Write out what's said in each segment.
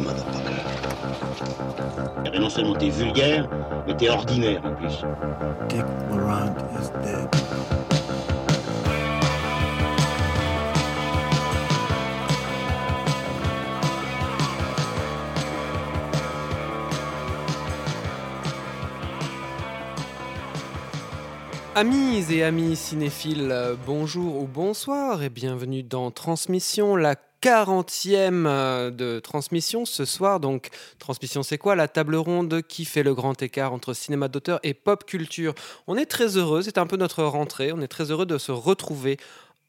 Motherfucker. Non seulement t'es vulgaire, mais t'es ordinaire en plus. Dick Laurent is dead. Amis et amis cinéphiles, bonjour ou bonsoir et bienvenue dans Transmission, la 40e euh, de Transmission ce soir. Donc, Transmission, c'est quoi? La table ronde qui fait le grand écart entre cinéma d'auteur et pop culture. On est très heureux, c'est un peu notre rentrée, on est très heureux de se retrouver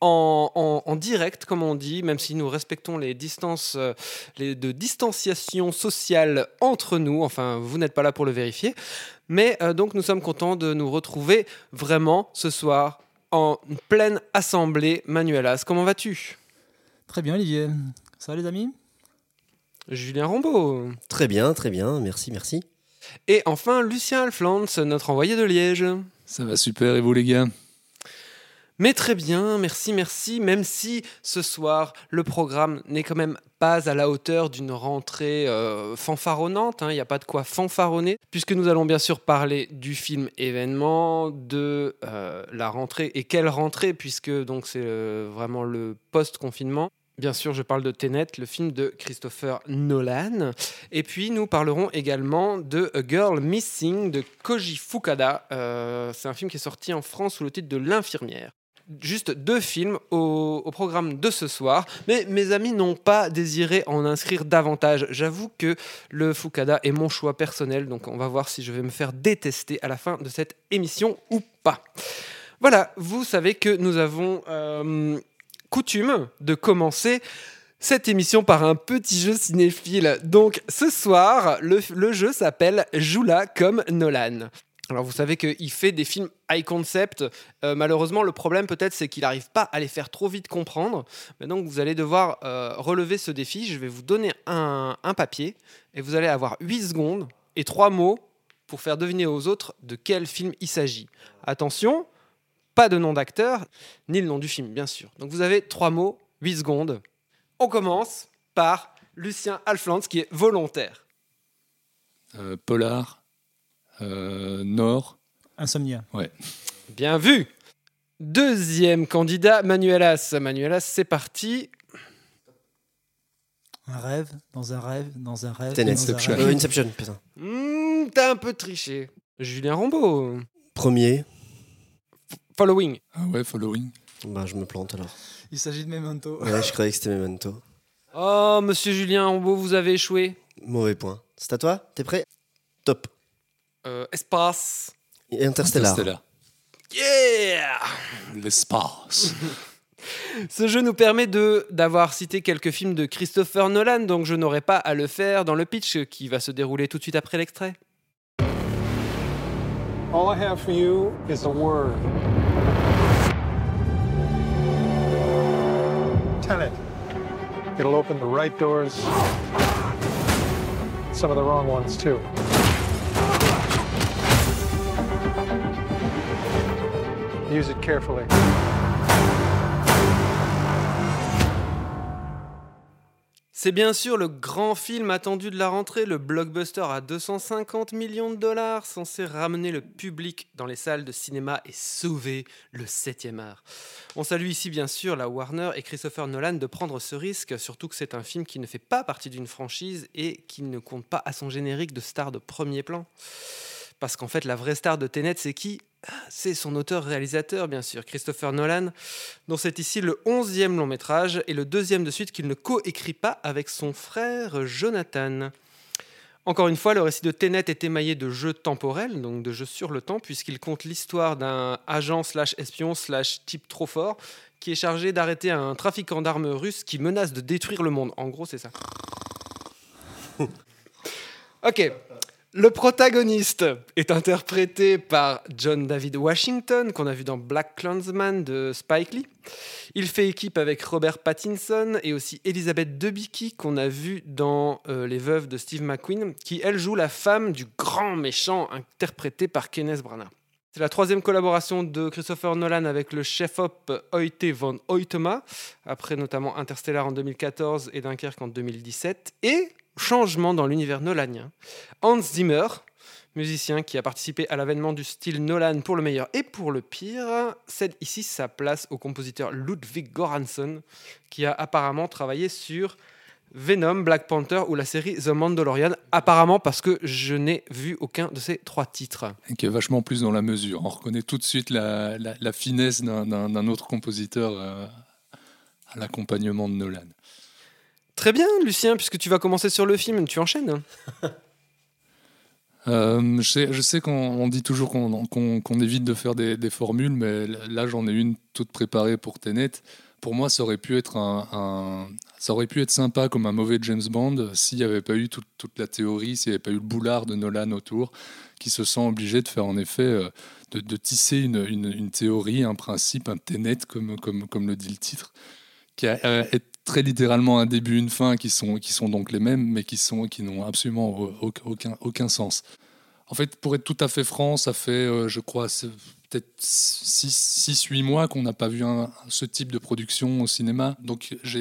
en, en- en direct, comme on dit, même si nous respectons les distances euh, les, de distanciation sociale entre nous. Enfin, vous n'êtes pas là pour le vérifier. Mais euh, donc, nous sommes contents de nous retrouver vraiment ce soir en pleine assemblée. Manuelas, comment vas-tu? Très bien, Olivier. Ça va, les amis? Julien Rambaud. Très bien, très bien, merci, merci. Et enfin, Lucien Alflans, notre envoyé de Liège. Ça va super, et vous les gars? Mais très bien, merci, merci, même si ce soir, le programme n'est quand même pas à la hauteur d'une rentrée euh, fanfaronnante, hein, il n'y a pas de quoi fanfaronner, puisque nous allons bien sûr parler du film événement, de euh, la rentrée, et quelle rentrée, puisque donc c'est euh, vraiment le post-confinement. Bien sûr, je parle de Tenet, le film de Christopher Nolan. Et puis, nous parlerons également de A Girl Missing de Koji Fukada. C'est un film qui est sorti en France sous le titre de L'infirmière juste deux films au, programme de ce soir, mais mes amis n'ont pas désiré en inscrire davantage. J'avoue que le Fukada est mon choix personnel, donc on va voir si je vais me faire détester à la fin de cette émission ou pas. Voilà, vous savez que nous avons euh, coutume de commencer cette émission par un petit jeu cinéphile. Donc ce soir, le, jeu s'appelle Joue-la comme Nolan. Alors vous savez qu'il fait des films high concept. Euh, malheureusement, le problème peut-être c'est qu'il n'arrive pas à les faire trop vite comprendre. Mais donc vous allez devoir euh, relever ce défi. Je vais vous donner un, un papier et vous allez avoir 8 secondes et 3 mots pour faire deviner aux autres de quel film il s'agit. Attention, pas de nom d'acteur, ni le nom du film, bien sûr. Donc vous avez 3 mots, 8 secondes. On commence par Lucien Alflans qui est volontaire. Euh, Polar, Nord, Insomnia. Bien vu. Deuxième candidat, Manuelas. Manuelas, c'est parti. Un rêve, dans un rêve, dans un rêve. Tenet. Inception. rêve. Euh, Inception, putain. Hmm, T'as un peu triché. Julien Rambaud. Premier, Following. ah ouais, Following. bah je me plante alors. Il s'agit de Memento. Ouais, je croyais que c'était Memento. Oh, monsieur Julien Rambaud, vous avez échoué. Mauvais point. C'est à toi? T'es prêt? Top. Euh, espace. Et Interstellar. Yeah L'espace. Ce jeu nous permet de d'avoir cité quelques films de Christopher Nolan, donc je n'aurai pas à le faire dans le pitch qui va se dérouler tout de suite après l'extrait. All I have for you is a word. Tenet. It'll open the right doors, some of the wrong ones too. Use it carefully. C'est bien sûr le grand film attendu de la rentrée, le blockbuster à 250 millions de dollars, censé ramener le public dans les salles de cinéma et sauver le 7e art. On salue ici bien sûr la Warner et Christopher Nolan de prendre ce risque, surtout que c'est un film qui ne fait pas partie d'une franchise et qui ne compte pas à son générique de star de premier plan. Parce qu'en fait, la vraie star de Tenet, c'est qui? C'est son auteur-réalisateur, bien sûr, Christopher Nolan, dont c'est ici le onzième long métrage et le deuxième de suite qu'il ne coécrit pas avec son frère Jonathan. Encore une fois, le récit de Tenet est émaillé de jeux temporels, donc de jeux sur le temps, puisqu'il compte l'histoire d'un agent slash espion slash type trop fort qui est chargé d'arrêter un trafiquant d'armes russe qui menace de détruire le monde. En gros, c'est ça. ok. Le protagoniste est interprété par John David Washington, qu'on a vu dans Black Clansman de Spike Lee. Il fait équipe avec Robert Pattinson et aussi Elizabeth Debicki, qu'on a vu dans euh, Les Veuves de Steve McQueen, qui, elle, joue la femme du grand méchant interprété par Kenneth Branagh. C'est la troisième collaboration de Christopher Nolan avec le chef-op Hoyte von Hoytema, après notamment Interstellar en 2014 et Dunkerque en 2017. Et changement dans l'univers nolanien. Hans Zimmer, musicien qui a participé à l'avènement du style Nolan pour le meilleur et pour le pire, cède ici sa place au compositeur Ludwig Göransson, qui a apparemment travaillé sur Venom, Black Panther ou la série The Mandalorian, apparemment parce que je n'ai vu aucun de ces trois titres. Et qui est vachement plus dans la mesure. On reconnaît tout de suite la, finesse d'un autre compositeur euh, à l'accompagnement de Nolan. Très bien, Lucien, puisque tu vas commencer sur le film, tu enchaînes. Euh, je sais, qu'on on dit toujours qu'on évite de faire des, formules, mais là j'en ai une toute préparée pour Tenet. Pour moi, ça aurait pu être sympa comme un mauvais James Bond s'il n'y avait pas eu toute, la théorie, s'il n'y avait pas eu le boulard de Nolan autour, qui se sent obligé de faire en effet euh, de, tisser une, théorie, un principe, un Tenet comme, le dit le titre, qui a, euh, très littéralement un début, une fin, qui sont, qui sont donc les mêmes, mais qui sont qui n'ont absolument au- au- aucun, aucun sens. En fait, pour être tout à fait franc, ça fait, euh, je crois, peut-être 6-8 mois qu'on n'a pas vu ce type de production au cinéma. Donc, je,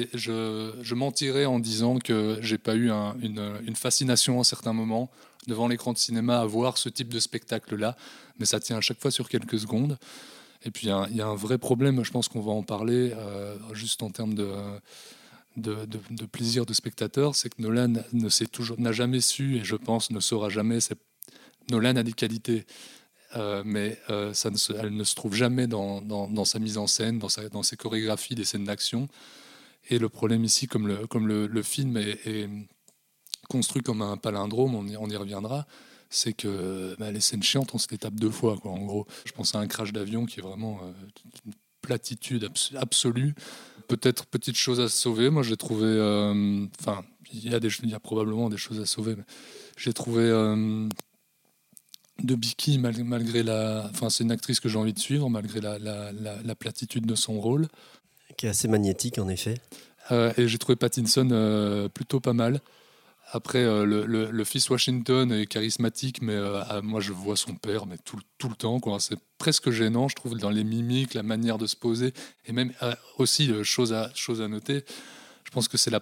je mentirais en disant que j'ai pas eu un- une, une fascination à certains moments devant l'écran de cinéma à voir ce type de spectacle-là. Mais ça tient à chaque fois sur quelques secondes. Et puis, il y a un- vrai problème, je pense qu'on va en parler, euh, juste en termes de, plaisir de spectateur, c'est que Nolan n'a jamais su, et je pense ne saura jamais, Nolan a des qualités, euh, mais euh, elle ne se trouve jamais dans, sa mise en scène, dans, ses chorégraphies des scènes d'action. Et le problème ici, comme le, film est, construit comme un palindrome, on y reviendra, c'est que bah, les scènes chiantes, on se les tape deux fois. Quoi, en gros, je pense à un crash d'avion qui est vraiment euh, une platitude abs- absolue. Peut-être petite chose à sauver. Moi, j'ai trouvé. euh, Enfin, il y, a des- y a probablement des choses à sauver, j'ai trouvé. euh, de Biki, mal- malgré la. Enfin, c'est une actrice que j'ai envie de suivre, malgré la, la- la- la platitude de son rôle. Qui est assez magnétique, en effet. Euh, et j'ai trouvé Pattinson euh, plutôt pas mal. Après, euh, le, le- le fils Washington est charismatique, mais euh, ah, moi je vois son père mais tout, tout le temps. C'est presque gênant, je trouve, dans les mimiques, la manière de se poser. Et même euh, aussi, chose, à, chose à noter, je pense que c'est la.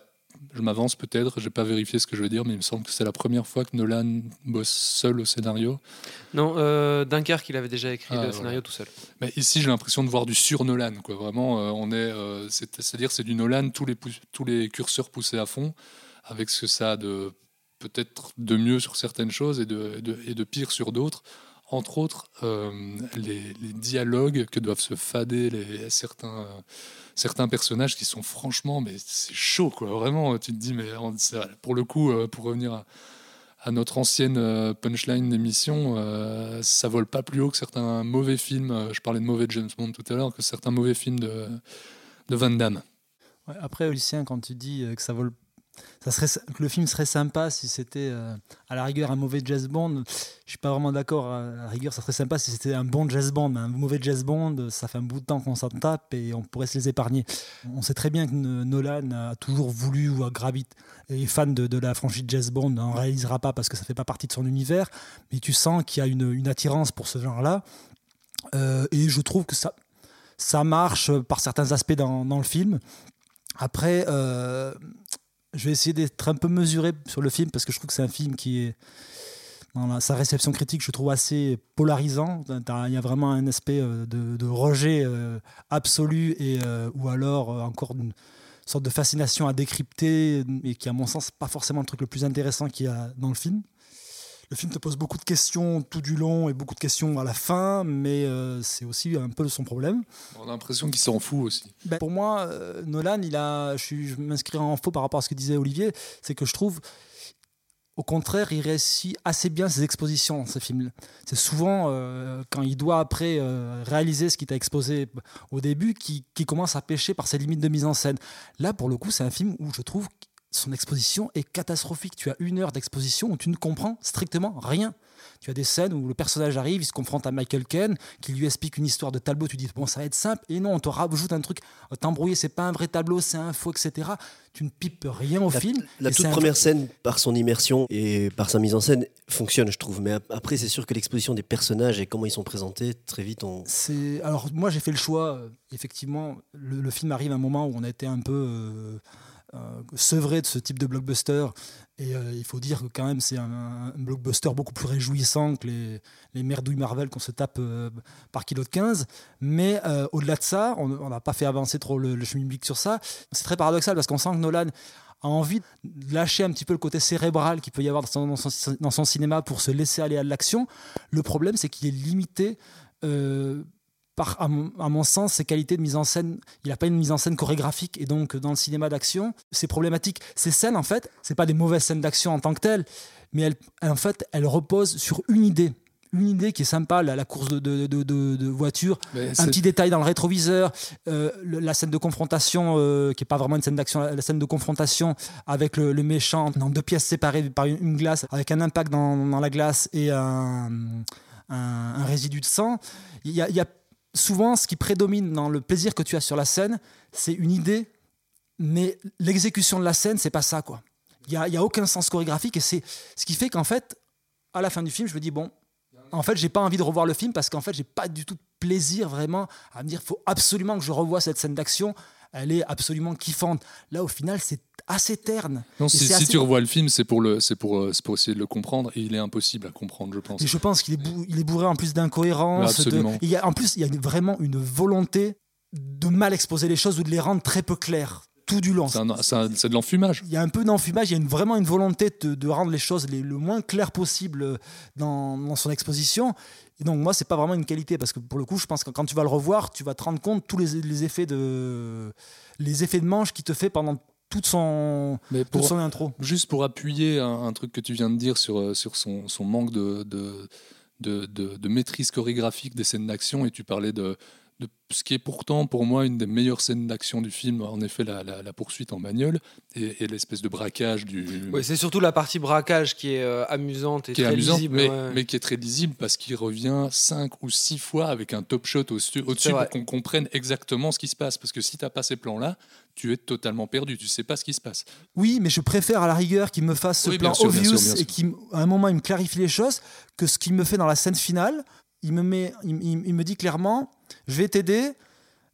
Je m'avance peut-être, j'ai pas vérifié ce que je veux dire, mais il me semble que c'est la première fois que Nolan bosse seul au scénario. Non, Dunkerque, il avait déjà écrit Ah, le voilà. scénario tout seul. Mais ici, j'ai l'impression de voir du sur Nolan, quoi. Vraiment, on est, c'est- c'est-à-dire, c'est du Nolan, tous les tous les curseurs poussés à fond, avec ce que ça a de peut-être de mieux sur certaines choses et de, et de, pire sur d'autres. Entre autres, euh, les, dialogues que doivent se fader les, certains, certains personnages qui sont franchement, mais c'est chaud, quoi. Vraiment, tu te dis, mais pour le coup, euh, pour revenir à, notre ancienne euh, punchline d'émission, ça vole pas plus haut que certains mauvais films. je parlais de mauvais James Bond tout à l'heure, que certains mauvais films de, de Van Damme. Après, Lucien, quand tu dis que ça vole, que le film serait sympa si c'était euh, à la rigueur un mauvais jazz band, je suis pas vraiment d'accord. À la rigueur, ça serait sympa si c'était un bon jazz band, mais un mauvais jazz band, ça fait un bout de temps qu'on s'en tape et on pourrait se les épargner. On sait très bien que Nolan a toujours voulu ou a gravité est fan de, la franchise jazz band, n'en réalisera pas parce que ça fait pas partie de son univers, mais tu sens qu'il y a une, attirance pour ce genre-là. Euh, et je trouve que ça, ça marche par certains aspects dans, dans le film. Après, euh, je vais essayer d'être un peu mesuré sur le film parce que je trouve que c'est un film qui est, dans sa réception critique, je trouve assez polarisant. Il y a vraiment un aspect euh, de, rejet euh, absolu et, euh, ou alors encore une sorte de fascination à décrypter et qui, à mon sens, pas forcément le truc le plus intéressant qu'il y a dans le film. Le film te pose beaucoup de questions tout du long et beaucoup de questions à la fin, mais euh, c'est aussi un peu son problème. On a l'impression qu'il s'en fout aussi. Ben, pour moi, euh, Nolan, il a, je, je m'inscris en faux par rapport à ce que disait Olivier, c'est que je trouve, au contraire, il réussit assez bien ses expositions dans ce film. C'est souvent euh, quand il doit après euh, réaliser ce qu'il t'a exposé au début, qui, qui commence à pêcher par ses limites de mise en scène. Là, pour le coup, c'est un film où je trouve son exposition est catastrophique. Tu as une heure d'exposition où tu ne comprends strictement rien. Tu as des scènes où le personnage arrive, il se confronte à Michael Caine, qui lui explique une histoire de tableau. Tu dis, bon, ça va être simple. Et non, on te rajoute un truc, oh, t'embrouiller, c'est pas un vrai tableau, c'est un faux, etc. Tu ne pipes rien au La, film. la toute première scène, par son immersion et par sa mise en scène, fonctionne, je trouve. Mais ap- après, c'est sûr que l'exposition des personnages et comment ils sont présentés, très vite, on. C'est alors moi j'ai fait le choix. euh, effectivement, le, le film arrive à un moment où on a été un peu euh, sevré de ce type de blockbuster. Et euh, il faut dire que quand même c'est un, blockbuster beaucoup plus réjouissant que les, les merdouilles Marvel qu'on se tape euh, par kilo de 15. Mais euh, au-delà de ça, on n'a pas fait avancer trop le, chemin public sur ça. C'est très paradoxal parce qu'on sent que Nolan a envie de lâcher un petit peu le côté cérébral qu'il peut y avoir dans son, cinéma pour se laisser aller à l'action. Le problème, c'est qu'il est limité euh, par, à mon, à mon sens, ses qualités de mise en scène. Il n'a pas une mise en scène chorégraphique et donc dans le cinéma d'action, c'est problématique. Ces scènes, en fait, c'est pas des mauvaises scènes d'action en tant que telles, mais elles, en fait, elles reposent sur une idée. Une idée qui est sympa, la, la course de, de, de- de- voiture, Mais un petit détail dans le rétroviseur, euh, le- la scène de confrontation, euh, qui est pas vraiment une scène d'action, la, la scène de confrontation avec le, le méchant dans deux pièces séparées par une, une glace, avec un impact dans, dans la glace et un, un- un résidu de sang. Il y a, y a souvent ce qui prédomine dans le plaisir que tu as sur la scène, c'est une idée, mais l'exécution de la scène, c'est pas ça, quoi. Il y a, y a aucun sens chorégraphique et c'est ce qui fait qu'en fait, à la fin du film, je me dis bon, en fait, j'ai pas envie de revoir le film parce qu'en fait, j'ai pas du tout de plaisir vraiment à me dire faut absolument que je revoie cette scène d'action. Elle est absolument kiffante. Là, au final, c'est assez terne. Non, si, c'est si assez- tu revois le film, c'est pour, le, c'est, pour, euh, pour essayer de le comprendre et il est impossible à comprendre, je pense. Et je pense qu'il est, bou- il est bourré en plus d'incohérences. de- Absolument. il y a, en plus, il y a vraiment une volonté de mal exposer les choses ou de les rendre très peu claires tout du long. C'est, de l'enfumage. Il y a un peu d'enfumage, il y a une- vraiment une volonté de, de rendre les choses les- le moins claires possible dans, dans son exposition. Et donc moi, c'est pas vraiment une qualité parce que pour le coup, je pense que quand tu vas le revoir, tu vas te rendre compte tous les, les effets de les effets de manche qu'il te fait pendant toute son Mais toute pour, son intro. juste pour appuyer un, un truc que tu viens de dire sur, euh, sur son, son manque de, de- de maîtrise chorégraphique des scènes d'action, et tu parlais de, de ce qui est pourtant pour moi une des meilleures scènes d'action du film, en effet la, la- la poursuite en bagnole et, et l'espèce de braquage du... Ouais, c'est surtout la partie braquage qui est euh, amusante et qui est très amusant, lisible. mais, ouais. mais qui est très lisible parce qu'il revient cinq ou six fois avec un top shot au-dessus, vrai. pour qu'on comprenne exactement ce qui se passe. Parce que si tu n'as pas ces plans-là, tu es totalement perdu, tu sais pas ce qui se passe. Oui, mais je préfère à la rigueur qu'il me fasse ce Oui, plan sûr, bien obvious sûr, bien sûr. et qu'à un moment il me clarifie les choses que ce qu'il me fait dans la scène finale. Il me, met, il, il- il me dit clairement Je vais t'aider.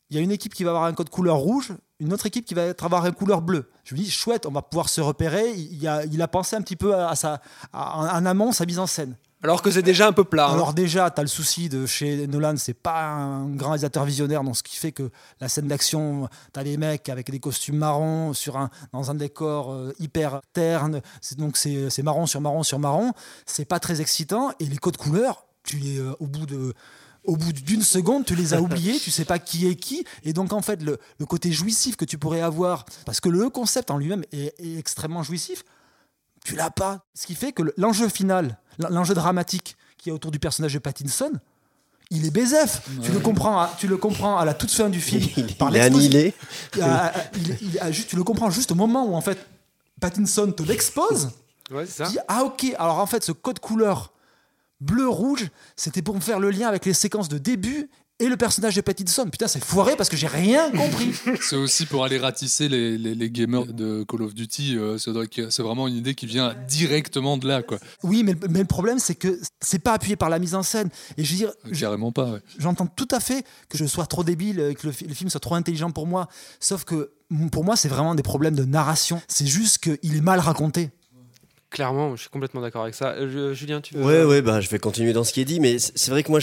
Il y a une équipe qui va avoir un code couleur rouge, une autre équipe qui va avoir un couleur bleu. Je me dis Chouette, on va pouvoir se repérer. Il, a, il a pensé un petit peu à, sa, à- en amont sa mise en scène. Alors que c'est déjà un peu plat. hein. Alors déjà, tu as le souci de chez Nolan, c'est pas un grand réalisateur visionnaire, donc ce qui fait que la scène d'action, tu as des mecs avec des costumes marrons sur un, dans un décor euh, hyper terne, donc c'est marron sur marron sur marron, c'est pas très excitant, et les codes couleurs, tu les, euh, au bout de... Au bout d'une seconde, tu les as oubliés, tu sais pas qui est qui, et donc en fait le, le côté jouissif que tu pourrais avoir, parce que le concept en lui-même est, est extrêmement jouissif, tu l'as pas. Ce qui fait que le- l'enjeu final, l'en- l'enjeu dramatique qui est autour du personnage de Pattinson, il est BZF. Tu, le comprends à, tu le comprends à la toute fin du film. Il, par il est annihilé. à- à- il- il- à- juste- tu le comprends juste au moment où en fait Pattinson te l'expose. Ouais, ça. dis, ah ok, alors en fait ce code couleur bleu-rouge, c'était pour me faire le lien avec les séquences de début et le personnage de Pattinson. Putain, c'est foiré parce que j'ai rien compris. C'est aussi pour aller ratisser les, les- les gamers de Call of Duty. euh, c'est vraiment une idée qui vient directement de là, quoi. Oui, mais, mais le problème c'est que c'est pas appuyé par la mise en scène. Et je veux dire, Carrément pas. ouais. J'entends tout à fait que je sois trop débile, euh, que le, fi- le film soit trop intelligent pour moi. Sauf que pour moi, c'est vraiment des problèmes de narration. C'est juste qu'il est mal raconté. Clairement, je suis complètement d'accord avec ça. Euh, Julien, tu veux Ouais, ouais, bah, je vais continuer dans ce qui est dit, mais c'est vrai que moi,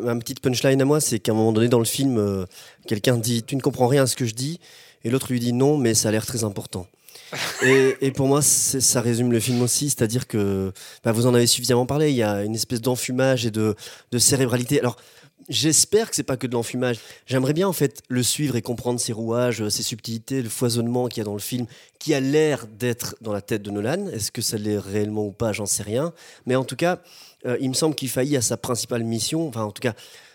ma petite punchline à moi, c'est qu'à un moment donné dans le film, euh, quelqu'un dit Tu ne comprends rien à ce que je dis, et l'autre lui dit Non, mais ça a l'air très important. et, et pour moi, ça résume le film aussi, c'est-à-dire que bah, vous en avez suffisamment parlé, il y a une espèce d'enfumage et de, de cérébralité. Alors, j'espère que c'est pas que de l'enfumage. J'aimerais bien en fait le suivre et comprendre ses rouages, euh, ses subtilités, le foisonnement qu'il y a dans le film, qui a l'air d'être dans la tête de Nolan. Est-ce que ça l'est réellement ou pas J'en sais rien. Mais en tout cas, euh, il me semble qu'il faillit à sa principale mission, enfin en tout cas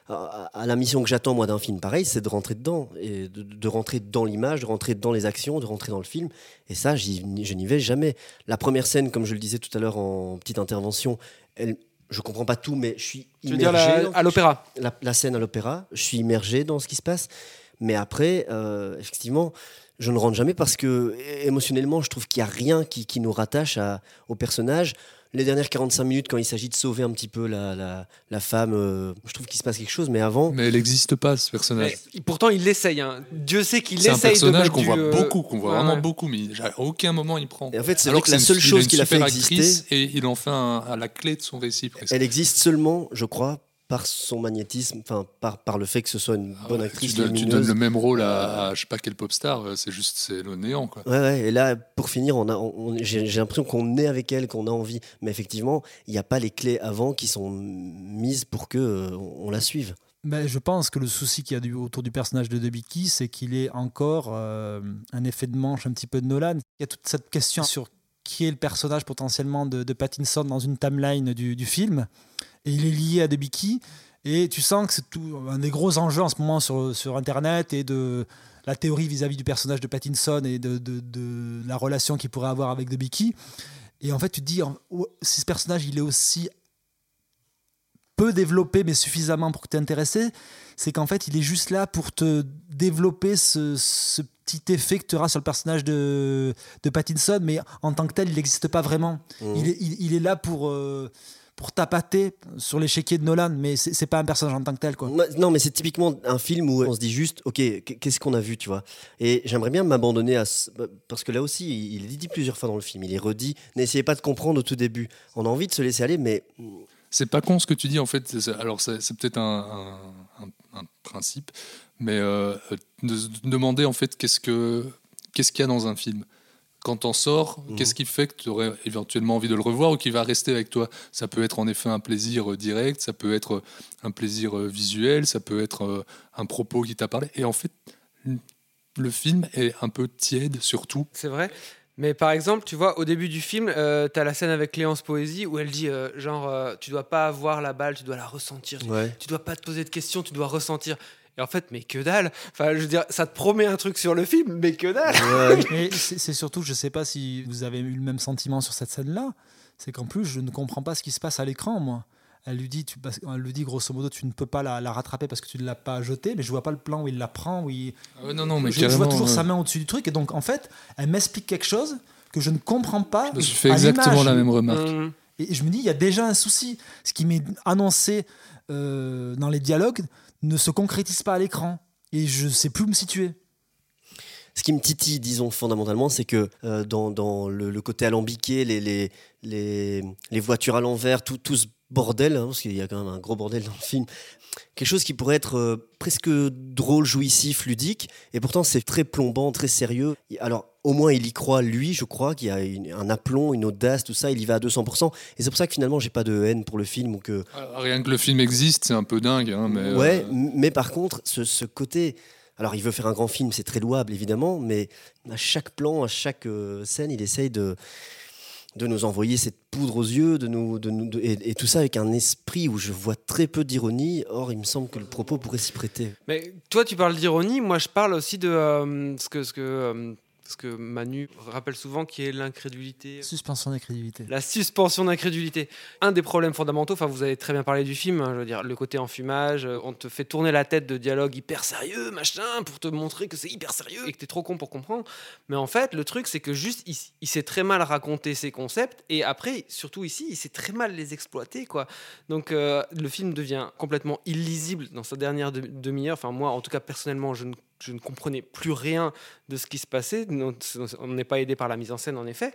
à, la mission que j'attends moi d'un film pareil, c'est de rentrer dedans et de, rentrer dans l'image, de rentrer dans les actions, de rentrer dans le film. Et ça, je n'y vais jamais. La première scène, comme je le disais tout à l'heure en petite intervention, elle, je comprends pas tout, mais je suis Tu veux dire immergé la- dans- à l'opéra? La, la scène à l'opéra, je suis immergé dans ce qui se passe. Mais après, euh, effectivement, je ne rentre jamais parce que émotionnellement, je trouve qu'il n'y a rien qui, qui nous rattache à, au personnage. Les dernières 45 minutes, quand il s'agit de sauver un petit peu la, la, la femme, euh, je trouve qu'il se passe quelque chose. Mais avant, Mais elle n'existe pas, ce personnage. Mais pourtant, il l'essaye. hein. Dieu sait qu'il C'est un essaye de personnage qu'on voit euh, beaucoup, qu'on voit ouais, vraiment ouais. beaucoup, mais à aucun moment il prend. Et en fait, c'est Alors vrai que la seule une- chose qu'il a fait exister- et il en fait un- à la clé de son récit presque. elle existe seulement, je crois, par son magnétisme, enfin par, par le fait que ce soit une Ah bonne ouais, actrice tu, donnes, tu donnes le même rôle à, à je sais pas quel pop star, euh, c'est juste c'est le néant quoi. Ouais, ouais, et là, pour finir, on a, on- j'ai j'ai l'impression qu'on est avec elle, qu'on a envie. Mais effectivement, il n'y a pas les clés avant qui sont mises pour que euh, on on la suive. Ben, je pense que le souci qu'il y a du- autour du personnage de Debicki, c'est qu'il est encore euh, un effet de manche un petit peu de Nolan. Il y a toute cette question sur qui est le personnage potentiellement de, Pattinson dans une timeline du, film. Et il est lié à Debicki. Et tu sens que c'est un des gros enjeux en ce moment sur, sur Internet et de la théorie vis-à-vis du personnage de Pattinson et de, la relation qu'il pourrait avoir avec Debicki. Et en fait, tu te dis, oh, si ce personnage il est aussi peu développé mais suffisamment pour que tu intéressé, c'est qu'en fait il est juste là pour te développer ce, ce petit effet que tu auras sur le personnage de, de Pattinson, mais en tant que tel il n'existe pas vraiment. Mhm. Il, est, il, il est là pour, euh, pour tapater sur l'échiquier de Nolan, mais c'est pas un personnage en tant que tel. Quoi. Non, mais c'est typiquement un film où on se dit juste, ok, qu- qu'est-ce qu'on a vu, tu vois? Et j'aimerais bien m'abandonner à ce- bah, parce que là aussi, il est dit plusieurs fois dans le film, il est redit. N'essayez pas de comprendre au tout début. On a envie de se laisser aller, mais C'est pas con ce que tu dis en fait. Alors c'est c'est peut-être un, un- un- un principe, mais euh, de se demander en fait qu'est-ce que qu'est-ce qu'il y a dans un film. Quand t'en sors, Mhm. qu'est-ce qui fait que tu aurais éventuellement envie de le revoir ou qui va rester avec toi? Ça peut être en effet un plaisir euh, direct, ça peut être euh, un plaisir euh, visuel, ça peut être euh, un propos qui t'a parlé. Et en fait, le film est un peu tiède surtout. C'est vrai. Mais par exemple, tu vois, au début du film, euh, tu as la scène avec Cléance Poésie où elle dit euh, genre, euh, tu dois pas avoir la balle, tu dois la ressentir. ouais. Tu dois pas te poser de questions, tu dois ressentir. Et en fait, mais que dalle Enfin, je veux dire, ça te promet un truc sur le film, mais que dalle Ouais. Mais c'est surtout, je sais pas si vous avez eu le même sentiment sur cette scène-là, c'est qu'en plus, je ne comprends pas ce qui se passe à l'écran, moi. Elle lui dit, tu, elle lui dit grosso modo, tu ne peux pas la, la rattraper parce que tu ne l'as pas jetée, mais je vois pas le plan où il la prend, où il, Ah non, non, mais je, je vois toujours euh, sa main au-dessus du truc, et donc en fait, elle m'explique quelque chose que je ne comprends pas. Je à exactement la même remarque. Hum, Et je me dis, il y a déjà un souci. Ce qui m'est annoncé euh, dans les dialogues ne se concrétise pas à l'écran. Et je sais plus où me situer. Ce qui me titille, disons fondamentalement, c'est que euh, dans, le, côté alambiqué, les voitures à l'envers, tout, tout ce bordel, hein, parce qu'il y a quand même un gros bordel dans le film, quelque chose qui pourrait être euh, presque drôle, jouissif, ludique, et pourtant c'est très plombant, très sérieux. Alors au moins il y croit, lui, je crois, qu'il y a une- un aplomb, une audace, tout ça, il y va à 200%, et c'est pour ça que finalement j'ai pas de haine pour le film, ou que Ah, Rien que le film existe, c'est un peu dingue. hein, mais, ouais, euh, mais par contre, ce, ce côté. Alors, il veut faire un grand film, c'est très louable, évidemment, mais à chaque plan, à chaque euh, scène, il essaye de, de nous envoyer cette poudre aux yeux, de nous, de nous, de- et, et tout ça avec un esprit où je vois très peu d'ironie. Or, il me semble que le propos pourrait s'y prêter. Mais toi, tu parles d'ironie, moi je parle aussi de euh, ce, que, ce, que, euh, ce que Manu rappelle souvent, qui est l'incrédulité. Suspension d'incrédulité. La suspension d'incrédulité. Un des problèmes fondamentaux, enfin vous avez très bien parlé du film, hein, je veux dire, le côté enfumage, euh, on te fait tourner la tête de dialogues hyper sérieux, machin, pour te montrer que c'est hyper sérieux et que t'es trop con pour comprendre. Mais en fait, le truc, c'est que juste, il, il sait très mal raconter ses concepts et après, surtout ici, il sait très mal les exploiter, quoi. Donc euh, le film devient complètement illisible dans sa dernière de- demi-heure. Enfin, moi, en tout cas, personnellement, je ne, je ne comprenais plus rien de ce qui se passait. On n'est pas aidé par la mise en scène, en effet.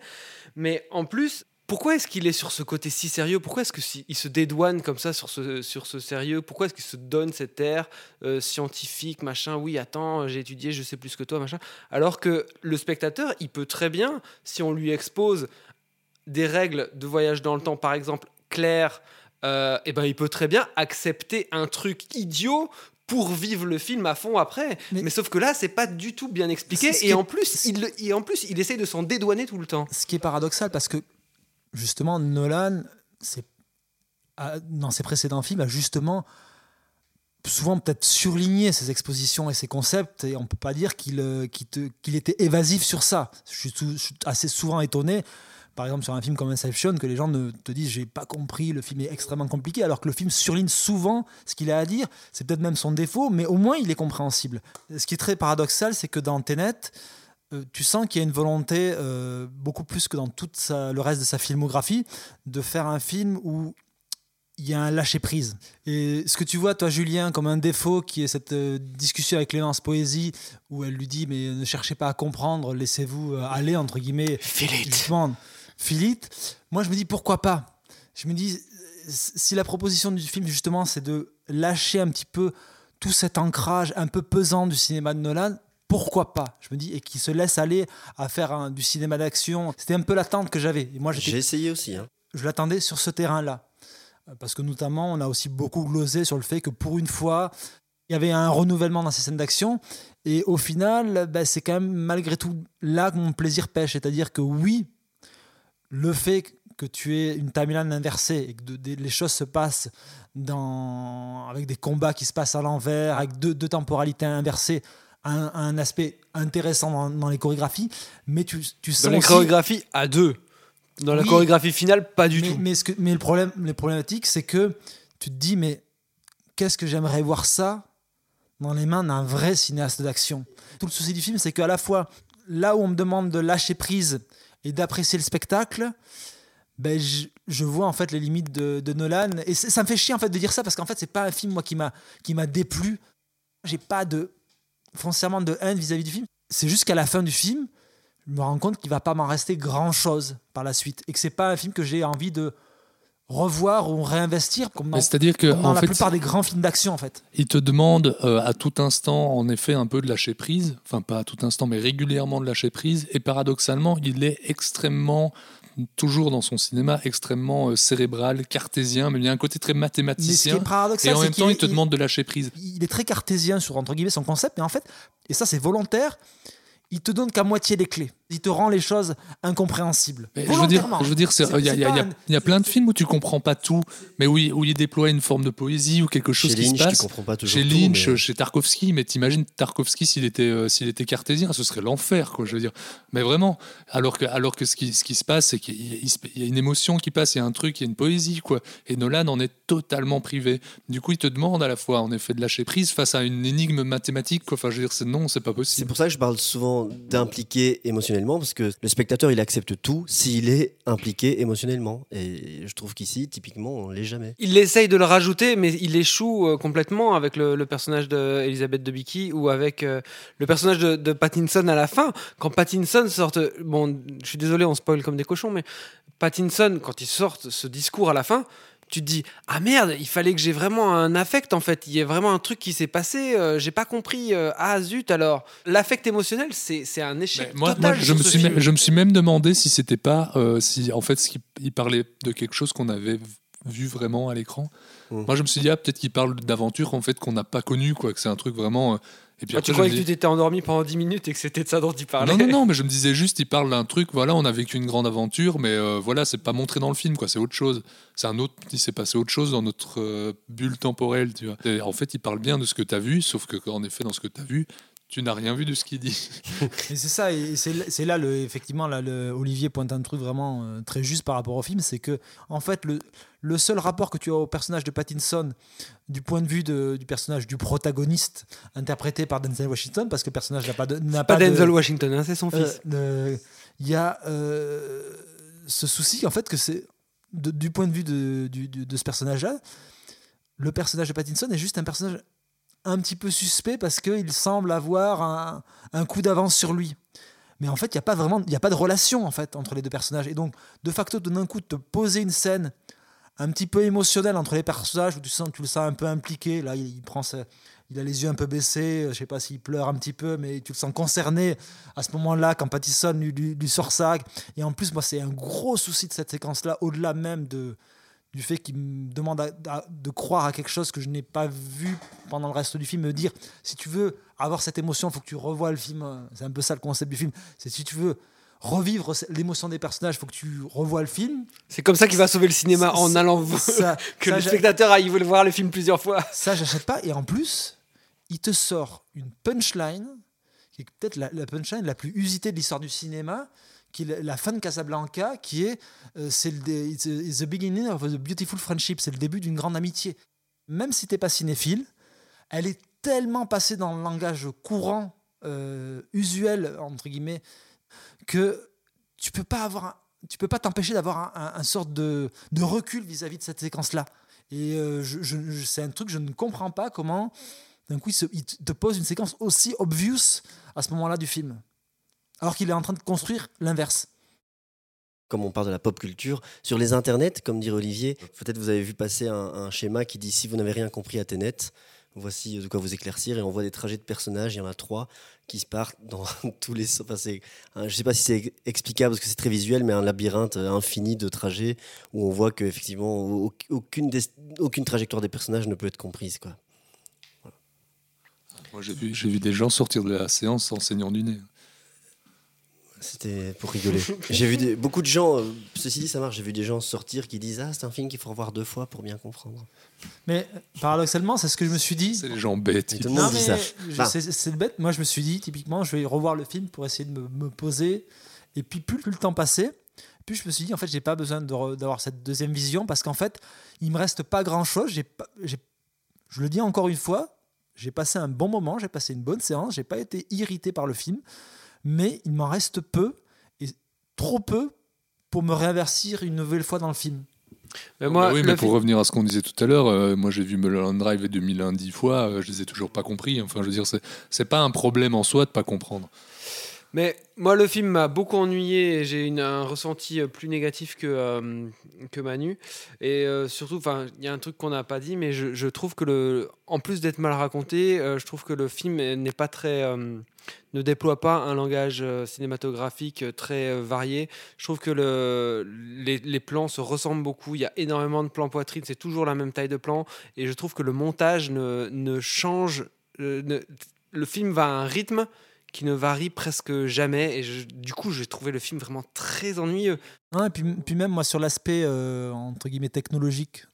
Mais en plus, pourquoi est-ce qu'il est sur ce côté si sérieux? Pourquoi est-ce qu'il se dédouane comme ça sur ce, sur ce sérieux? Pourquoi est-ce qu'il se donne cet air euh, scientifique, machin? Oui, attends, j'ai étudié, je sais plus que toi, machin. Alors que le spectateur, il peut très bien, si on lui expose des règles de voyage dans le temps, par exemple, claires, euh, eh ben, il peut très bien accepter un truc idiot pour vivre le film à fond après. Mais, Mais- sauf que là, c'est pas du tout bien expliqué. Et en, plus, il, et en plus, il essaye de s'en dédouaner tout le temps. Ce qui est paradoxal parce que justement Nolan, c'est dans ses précédents films, a justement souvent peut-être surligné ses expositions et ses concepts et on peut pas dire qu'il euh, était évasif sur ça. Je suis, sou- je suis assez souvent étonné, par exemple sur un film comme Inception, que les gens ne te disent j'ai pas compris, le film est extrêmement compliqué, alors que le film surligne souvent ce qu'il a à dire. C'est peut-être même son défaut, mais au moins il est compréhensible. Ce qui est très paradoxal, c'est que dans Tenet, euh, tu sens qu'il y a une volonté, euh, beaucoup plus que dans tout le reste de sa filmographie, de faire un film où il y a un lâcher-prise. Et ce que tu vois, toi, Julien, comme un défaut, qui est cette euh, discussion avec Clémence Poésie, où elle lui dit Mais ne cherchez pas à comprendre, laissez-vous aller, entre guillemets. Justement, Philippe. Moi, je me dis Pourquoi pas Je me dis Si la proposition du film, justement, c'est de lâcher un petit peu tout cet ancrage un peu pesant du cinéma de Nolan, pourquoi pas? Je me dis, et qui se laisse aller à faire un- du cinéma d'action. C'était un peu l'attente que j'avais. Moi, J'ai essayé aussi. hein. je l'attendais sur ce terrain-là. Parce que notamment, on a aussi beaucoup glosé sur le fait que pour une fois, il y avait un renouvellement dans ces scènes d'action. Et au final, ben, c'est quand même malgré tout là que mon plaisir pêche. C'est-à-dire que oui, le fait que tu aies une timeline inversée et que de- de- les choses se passent dans, avec des combats qui se passent à l'envers, avec deux, deux temporalités inversées, a un, un aspect intéressant dans, dans les chorégraphies. Mais tu, tu sens Dans les aussi- chorégraphies à deux. Dans la chorégraphie finale, pas du mais, tout. Mais, ce que- mais le problème, les problématiques, c'est que tu te dis, mais qu'est-ce que j'aimerais voir ça dans les mains d'un vrai cinéaste d'action? Tout le souci du film, c'est qu'à la fois, là où on me demande de lâcher prise et d'apprécier le spectacle, ben, je, vois en fait les limites de, Nolan. Et ça me fait chier en fait de dire ça parce qu'en fait, c'est pas un film moi qui m'a qui m'a déplu. J'ai pas de foncièrement de haine vis-à-vis du film. C'est juste qu'à la fin du film, je me rends compte qu'il va pas m'en rester grand chose par la suite et que c'est pas un film que j'ai envie de revoir ou réinvestir comme dans, C'est-à-dire que dans en la fait, plupart des grands films d'action en fait. il te demande euh, à tout instant, en effet, un peu de lâcher prise. Enfin, pas à tout instant, mais régulièrement de lâcher prise. Et paradoxalement, il est extrêmement, toujours dans son cinéma, extrêmement euh, cérébral, cartésien, mais il y a un côté très mathématicien. Et en même temps, il te demande de lâcher prise. il est très cartésien sur entre guillemets son concept, mais en fait, et ça c'est volontaire, il te donne qu'à moitié les clés. Il te rend les choses incompréhensibles. Mais je veux dire, Volontairement. je veux dire, c'est- C'est- il y, a- c'est y y y plein de films où tu comprends pas tout, mais où il, où il déploie une forme de poésie ou quelque chose Chez qui Lynch, se tu passe. comprends pas toujours Chez tout, Lynch, mais- chez Tarkovsky, mais t'imagines Tarkovsky s'il était, euh, s'il était cartésien, ce serait l'enfer, quoi. Je veux dire, mais vraiment. Alors que, alors que ce qui, ce qui se passe, c'est qu'il y a- une émotion qui passe, il y a un truc, il y a une poésie, quoi. Et Nolan en est totalement privé. Du coup, il te demande à la fois, en effet, de lâcher prise face à une énigme mathématique, quoi. Enfin, je veux dire, c'est non, c'est pas C'est possible. pour ça que je parle souvent d'impliquer émotionnellement, parce que le spectateur, il accepte tout s'il est impliqué émotionnellement. Et je trouve qu'ici, typiquement, on l'est jamais. Il essaye de le rajouter, mais il échoue euh, complètement avec le, personnage d'Elisabeth Debicki ou avec euh, le personnage de, de Pattinson à la fin. Quand Pattinson sort, bon, je suis désolé, on spoil comme des cochons, mais Pattinson, quand il sort ce discours à la fin, tu te dis ah merde, il fallait que j'ai vraiment un affect en fait. Il y a vraiment un truc qui s'est passé. euh, j'ai pas compris. euh, ah zut alors. L'affect émotionnel, c'est c'est un échec moi, total moi, je, me suis je me suis même demandé si c'était pas, euh, si en fait, il parlait de quelque chose qu'on avait vu vraiment à l'écran. Mm. Moi, je me suis dit, ah, peut-être qu'il parle d'aventure en fait qu'on n'a pas connu, quoi, que c'est un truc vraiment. euh, Et puis Ah, après, tu croyais que dis- tu t'étais endormi pendant 10 minutes et que c'était de ça dont il parlait non, non, non, mais je me disais juste, il parle d'un truc, voilà, on a vécu une grande aventure, mais euh, voilà, c'est pas montré dans le film, quoi, c'est autre chose. C'est un autre, il s'est passé autre chose dans notre euh, bulle temporelle, tu vois. Et en fait, il parle bien de ce que tu as vu, sauf que, en effet, dans ce que tu as vu, tu n'as rien vu de ce qu'il dit. Et c'est ça, et c'est là- c'est là, le, effectivement, là, le, Olivier pointe un truc vraiment euh, très juste par rapport au film, c'est que, en fait, le, le seul rapport que tu as au personnage de Pattinson, du point de vue de- du personnage du protagoniste, interprété par Denzel Washington, parce que le personnage n'a pas de. n'a Pas de- Denzel Washington, hein, c'est son euh, fils. de- Il y a euh, ce souci, en fait, que c'est, de- du point de vue de, du- de ce personnage-là, le personnage de Pattinson est juste un personnage un petit peu suspect parce qu'il semble avoir un, un coup d'avance sur lui. Mais en fait, il n'y a pas vraiment, il a pas de relation en fait entre les deux personnages. Et donc, de facto, d'un coup, de te poser une scène un petit peu émotionnelle entre les personnages où tu sens, tu le sens un peu impliqué. Là, il, prend, il a les yeux un peu baissés. Je sais pas s'il pleure un petit peu, mais tu le sens concerné à ce moment-là quand Pattinson lui, lui, lui sort. Et en plus, moi, c'est un gros souci de cette séquence-là, au-delà même de du fait qu'il me demande à- à- de croire à quelque chose que je n'ai pas vu pendant le reste du film, me dire si tu veux avoir cette émotion, il faut que tu revoies le film. C'est un peu ça le concept du film. C'est si tu veux revivre l'émotion des personnages, il faut que tu revois le film. C'est comme ça qu'il va sauver le cinéma Ça- en allant ça- que ça, le spectateur aille voir le film plusieurs fois. Ça, j'achète pas. Et en plus, il te sort une punchline, qui est peut-être la, la punchline la plus usitée de l'histoire du cinéma, qui est la, la fin de Casablanca, qui est euh, c'est the beginning of a beautiful friendship, c'est le début d'une grande amitié. Même si t'es pas cinéphile, elle est tellement passée dans le langage courant, euh, usuel entre guillemets, que tu peux pas avoir, tu peux pas t'empêcher d'avoir un, un- un sorte de, recul vis-à-vis de cette séquence-là. Et euh, je, c'est un truc je ne comprends pas comment d'un coup il, te pose une séquence aussi obvious à ce moment-là du film, alors qu'il est en train de construire l'inverse. comme on parle de la pop culture, sur les internets, comme dirait Olivier, peut-être vous avez vu passer un, un schéma qui dit si vous n'avez rien compris à Tenet, voici de quoi vous éclaircir, et on voit des trajets de personnages, il y en a trois qui se partent dans tous les... Enfin, un- je sais pas si c'est explicable parce que c'est très visuel, mais un labyrinthe infini de trajets où on voit qu'effectivement au- aucune, aucune trajectoire des personnages ne peut être comprise. Moi, j'ai vu, vu des gens sortir de la séance en saignant du nez. C'était pour rigoler. J'ai vu des- beaucoup de gens, euh, ceci dit ça marche, j'ai vu des gens sortir qui disent Ah c'est un film qu'il faut revoir deux fois pour bien comprendre. Mais euh, paradoxalement, c'est ce que je me suis dit. C'est les gens bêtes. Tout le monde dit ça. c'est- bête. Moi, je me suis dit, typiquement, je vais revoir le film pour essayer de me, me poser. Et puis, plus, plus le temps passait, plus je me suis dit, en fait, j'ai pas besoin de d'avoir cette deuxième vision parce qu'en fait, il me reste pas grand chose. J'ai pas- j'ai- je le dis encore une fois, j'ai passé un bon moment, j'ai passé une bonne séance, j'ai pas été irrité par le film, mais il m'en reste peu et trop peu pour me réinversir une nouvelle fois dans le film. Mais Bah moi, oui, le mais pour film- revenir à ce qu'on disait tout à l'heure, euh, moi j'ai vu Mulholland Drive 2001 dix fois, euh, je les ai toujours pas compris. Enfin, je veux dire, c'est pas un problème en soi de pas comprendre. Mais moi, le film m'a beaucoup ennuyé et j'ai un ressenti euh, plus négatif que, euh, que Manu. Et euh, surtout, il y a un truc qu'on n'a pas dit, mais je, trouve que, le, en plus d'être mal raconté, euh, je trouve que le film n'est pas très. ne déploie pas un langage cinématographique très varié. Je trouve que le, les, plans se ressemblent beaucoup. Il y a énormément de plans poitrine, c'est toujours la même taille de plan. Et je trouve que le montage ne, change. le film va à un rythme qui ne varie presque jamais. Et du coup, j'ai trouvé le film vraiment très ennuyeux. Ouais, et puis, même moi sur l'aspect euh, entre guillemets technologique,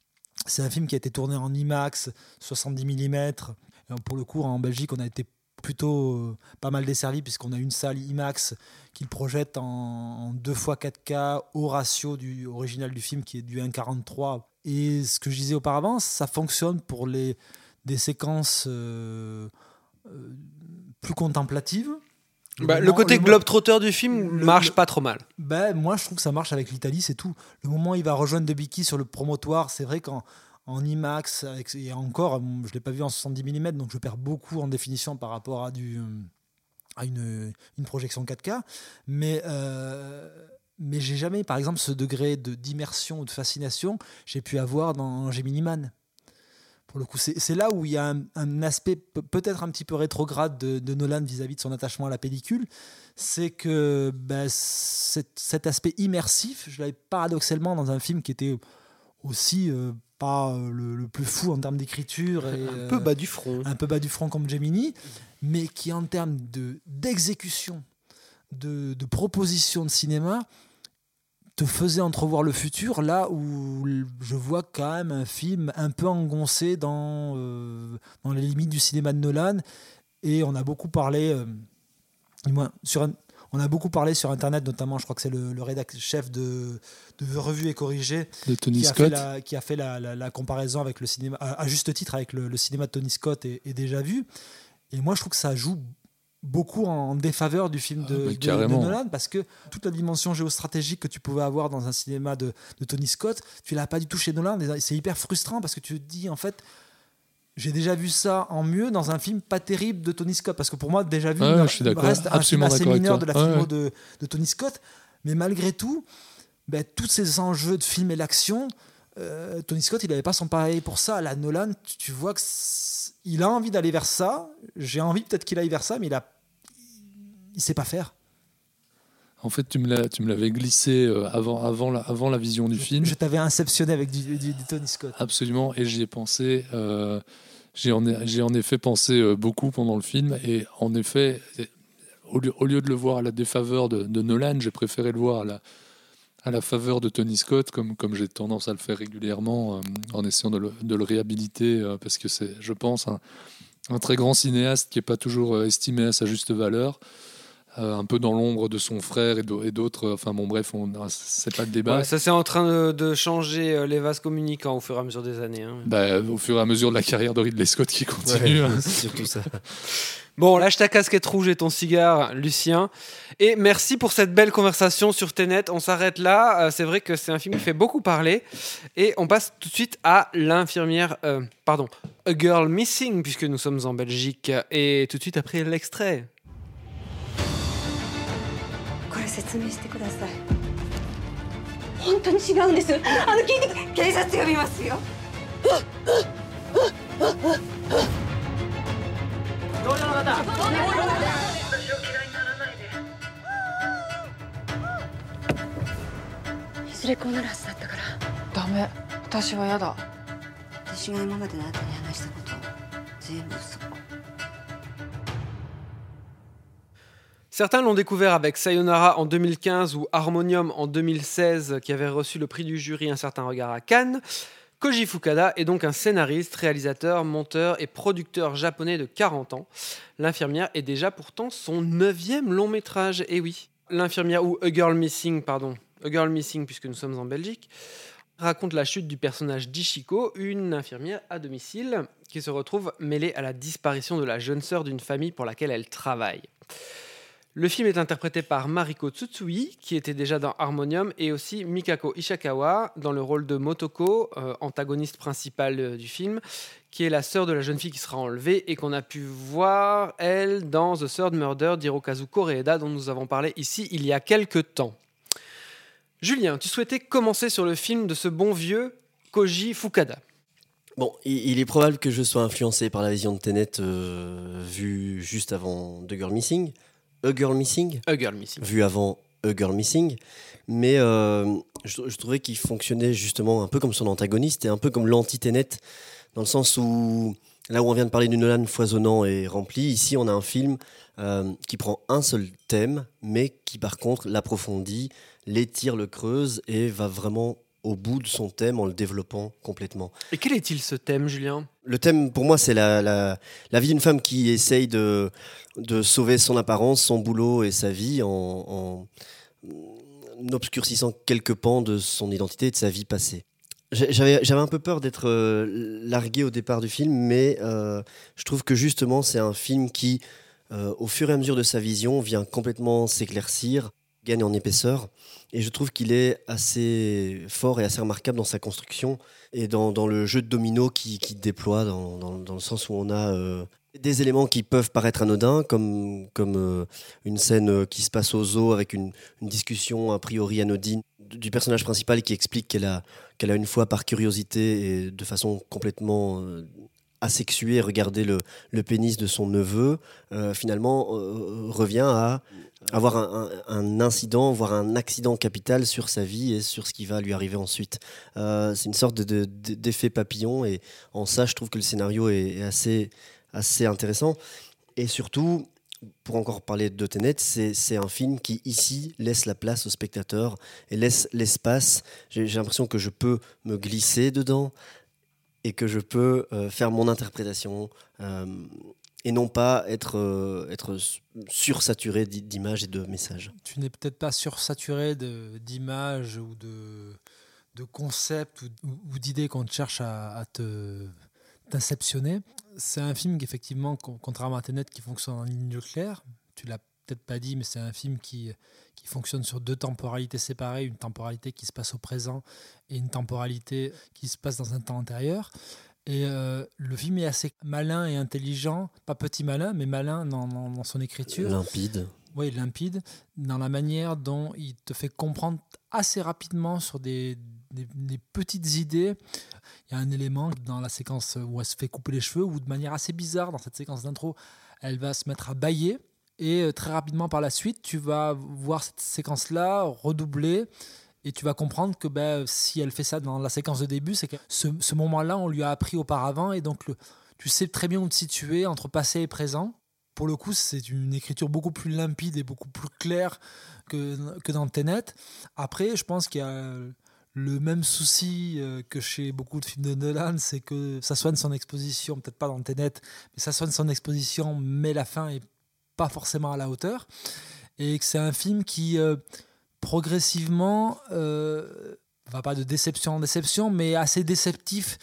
c'est un film qui a été tourné en IMAX, 70 mm. Et pour le coup, en Belgique, on a été plutôt euh, pas mal desservi puisqu'on a une salle IMAX qui le projette en, en 2 x 4K au ratio du original du film qui est du 1,43. Et ce que je disais auparavant, ça fonctionne pour les, des séquences euh, plus contemplatives. Bah, le moment- côté mo- globe-trotteur du film le- marche le- pas trop mal. ben, moi, je trouve que ça marche avec l'Italie, c'est tout. Le moment où il va rejoindre De Bicki sur le promotoire, c'est vrai qu'en en IMAX, avec, et encore, bon, je ne l'ai pas vu en 70 mm, donc je perds beaucoup en définition par rapport à, du, euh, à une, une projection 4K. Mais, euh, mais j'ai jamais, par exemple, ce degré de- d'immersion ou de fascination, j'ai pu avoir dans Gemini Man. Pour le coup, c'est là où il y a un, un aspect pe- peut-être un petit peu rétrograde de, de Nolan vis-à-vis de son attachement à la pellicule, c'est que ben, cet, aspect immersif, je l'avais paradoxalement dans un film qui était aussi euh, pas euh, le, le plus fou en termes d'écriture Un peu euh, bas du front. un peu bas du front comme Gemini, mais qui en termes de d'exécution, de, de proposition de cinéma, te faisait entrevoir le futur là où je vois quand même un film un peu engoncé dans, euh, dans les limites du cinéma de Nolan et on a beaucoup parlé euh, du moins sur un- on a beaucoup parlé sur internet notamment je crois que c'est le, le rédacteur chef de, de Revue et Corrigé De Tony qui a fait, Scott. la, qui a fait la, la- la comparaison avec le cinéma, à, à juste titre avec le, le cinéma de Tony Scott et, et déjà vu. Et moi, je trouve que ça joue beaucoup en défaveur du film de, Ah, de-. Nolan parce que toute la dimension géostratégique que tu pouvais avoir dans un cinéma de, de Tony Scott, tu l'as pas du tout chez Nolan. Et c'est hyper frustrant parce que tu te dis, en fait, j'ai déjà vu ça en mieux dans un film pas terrible de Tony Scott. Parce que pour moi, déjà vu, je d'accord, reste un film absolument assez mineur de la de, de Tony Scott. Mais malgré tout, ben, tous ces enjeux de film et l'action, euh, Tony Scott, il n'avait pas son pareil pour ça. La Nolan, tu, vois que il a envie d'aller vers ça. J'ai envie peut-être qu'il aille vers ça, mais il a, il sait pas faire. En fait, tu me l'avais glissé euh, avant, avant, la, avant la vision du film. Je t'avais inceptionné avec du, du- du Tony Scott. Absolument, et j'y ai pensé. euh, j'ai en, effet pensé beaucoup pendant le film, et en effet, au, lieu, au lieu de le voir à la défaveur de, de Nolan, j'ai préféré le voir à la, à la faveur de Tony Scott, comme, comme j'ai tendance à le faire régulièrement, euh, en essayant de le, de le réhabiliter, euh, parce que c'est, je pense, un, un très grand cinéaste qui n'est pas toujours euh, estimé à sa juste valeur. euh, un peu dans l'ombre de son frère et d'au- et d'autres. Enfin bon, bref, on- c'est pas le débat. Ouais, ça c'est en train de, de changer les vases communicants au fur et à mesure des années. hein. Bah, au fur et à mesure de la carrière de Ridley Scott qui continue. hein. c'est surtout ça. Bon, lâche ta casquette rouge et ton cigare, Lucien. Et merci pour cette belle conversation sur Tenet. On s'arrête là. Euh, c'est vrai que c'est un film qui fait beaucoup parler. Et on passe tout de suite à l'infirmière, euh, pardon, A Girl Missing, puisque nous sommes en Belgique. Et tout de suite après l'extrait. これ説明してください本当に違うんですあの聞いて警察呼びますよいずれこうなるはずだったからダメ私は嫌だ私が今まであなたに話したこと全部嘘 Certains l'ont découvert avec Sayonara en 2015 ou Harmonium en 2016, qui avait reçu le prix du jury Un certain regard à Cannes. Koji Fukada est donc un scénariste, réalisateur, monteur et producteur japonais de 40 ans. L'infirmière est déjà pourtant son neuvième long métrage. Et oui, l'infirmière ou A Girl Missing, pardon, A Girl Missing puisque nous sommes en Belgique, raconte la chute du personnage d'Ishiko, une infirmière à domicile qui se retrouve mêlée à la disparition de la jeune sœur d'une famille pour laquelle elle travaille. Le film est interprété par Mariko Tsutsui, qui était déjà dans Harmonium, et aussi Mikako Ishikawa, dans le rôle de Motoko, euh, antagoniste principale euh, du film, qui est la sœur de la jeune fille qui sera enlevée et qu'on a pu voir, elle, dans The Third Murder d'Hirokazu Koreeda, dont nous avons parlé ici il y a quelques temps. Julien, tu souhaitais commencer sur le film de ce bon vieux Koji Fukada. Bon, il, est probable que je sois influencé par la vision de Tenet euh, vue juste avant The Girl Missing. A Girl Missing A Girl Missing. Vu avant A Girl Missing. Mais euh, je, je trouvais qu'il fonctionnait justement un peu comme son antagoniste et un peu comme l'anti-Tenet, dans le sens où, là où on vient de parler du Nolan foisonnant et rempli, ici on a un film euh, qui prend un seul thème, mais qui par contre l'approfondit, l'étire, le creuse et va vraiment au bout de son thème en le développant complètement. Et quel est-il ce thème, Julien? Le thème, pour moi, c'est la, la, la vie d'une femme qui essaye de, de sauver son apparence, son boulot et sa vie en, en obscurcissant quelques pans de son identité et de sa vie passée. J'avais un peu peur d'être euh, largué au départ du film, mais euh, je trouve que justement, c'est un film qui, euh, au fur et à mesure de sa vision, vient complètement s'éclaircir, gagne en épaisseur. Et je trouve qu'il est assez fort et assez remarquable dans sa construction et dans, le jeu de domino qui, qui déploie, dans, dans- le sens où on a euh, des éléments qui peuvent paraître anodins, comme, comme euh, une scène qui se passe au zoo avec une, discussion a priori anodine du personnage principal qui explique qu'elle a, qu'elle a une fois par curiosité et de façon complètement euh, asexuée regardé le, le pénis de son neveu, euh, finalement revient à avoir un, incident, voire un accident capital sur sa vie et sur ce qui va lui arriver ensuite. Euh, c'est une sorte de- de- de- d'effet papillon et en ça, je trouve que le scénario est, assez, intéressant. Et surtout, pour encore parler de Tenet, c'est un film qui, ici, laisse la place au spectateur et laisse l'espace. J'ai l'impression que je peux me glisser dedans et que je peux euh, faire mon interprétation euh, et non pas être, euh, être sursaturé d'i- d'images et de messages. tu n'es peut-être pas sursaturé d'images ou de, de concepts ou, d'idées qu'on cherche à, te t'inceptionner. C'est un film qui, effectivement, con- contrairement à Tenet, qui fonctionne en ligne de clair. Tu l'as peut-être pas dit, mais c'est un film qui, qui fonctionne sur deux temporalités séparées, une temporalité qui se passe au présent et une temporalité qui se passe dans un temps antérieur. Et euh, le film est assez malin et intelligent, pas petit malin, mais malin dans, dans- dans son écriture Limpide. oui, limpide, dans la manière dont il te fait comprendre assez rapidement sur des, des- des petites idées. Il y a un élément dans la séquence où elle se fait couper les cheveux, où de manière assez bizarre, dans cette séquence d'intro, elle va se mettre à bailler. Et euh, très rapidement par la suite, tu vas voir cette séquence-là redoubler. Et tu vas comprendre que ben, si elle fait ça dans la séquence de début, c'est que ce, moment-là, on lui a appris auparavant. Et donc, le- tu sais très bien où te situer entre passé et présent. pour le coup, c'est une écriture beaucoup plus limpide et beaucoup plus claire que, que dans Tenet. Après, je pense qu'il y a le même souci euh, que chez beaucoup de films de Nolan, c'est que ça soigne son exposition, peut-être pas dans Tenet, mais ça soigne son exposition, mais la fin est pas forcément à la hauteur. Et que c'est un film qui, euh, progressivement, euh, pas de déception en déception, mais assez déceptif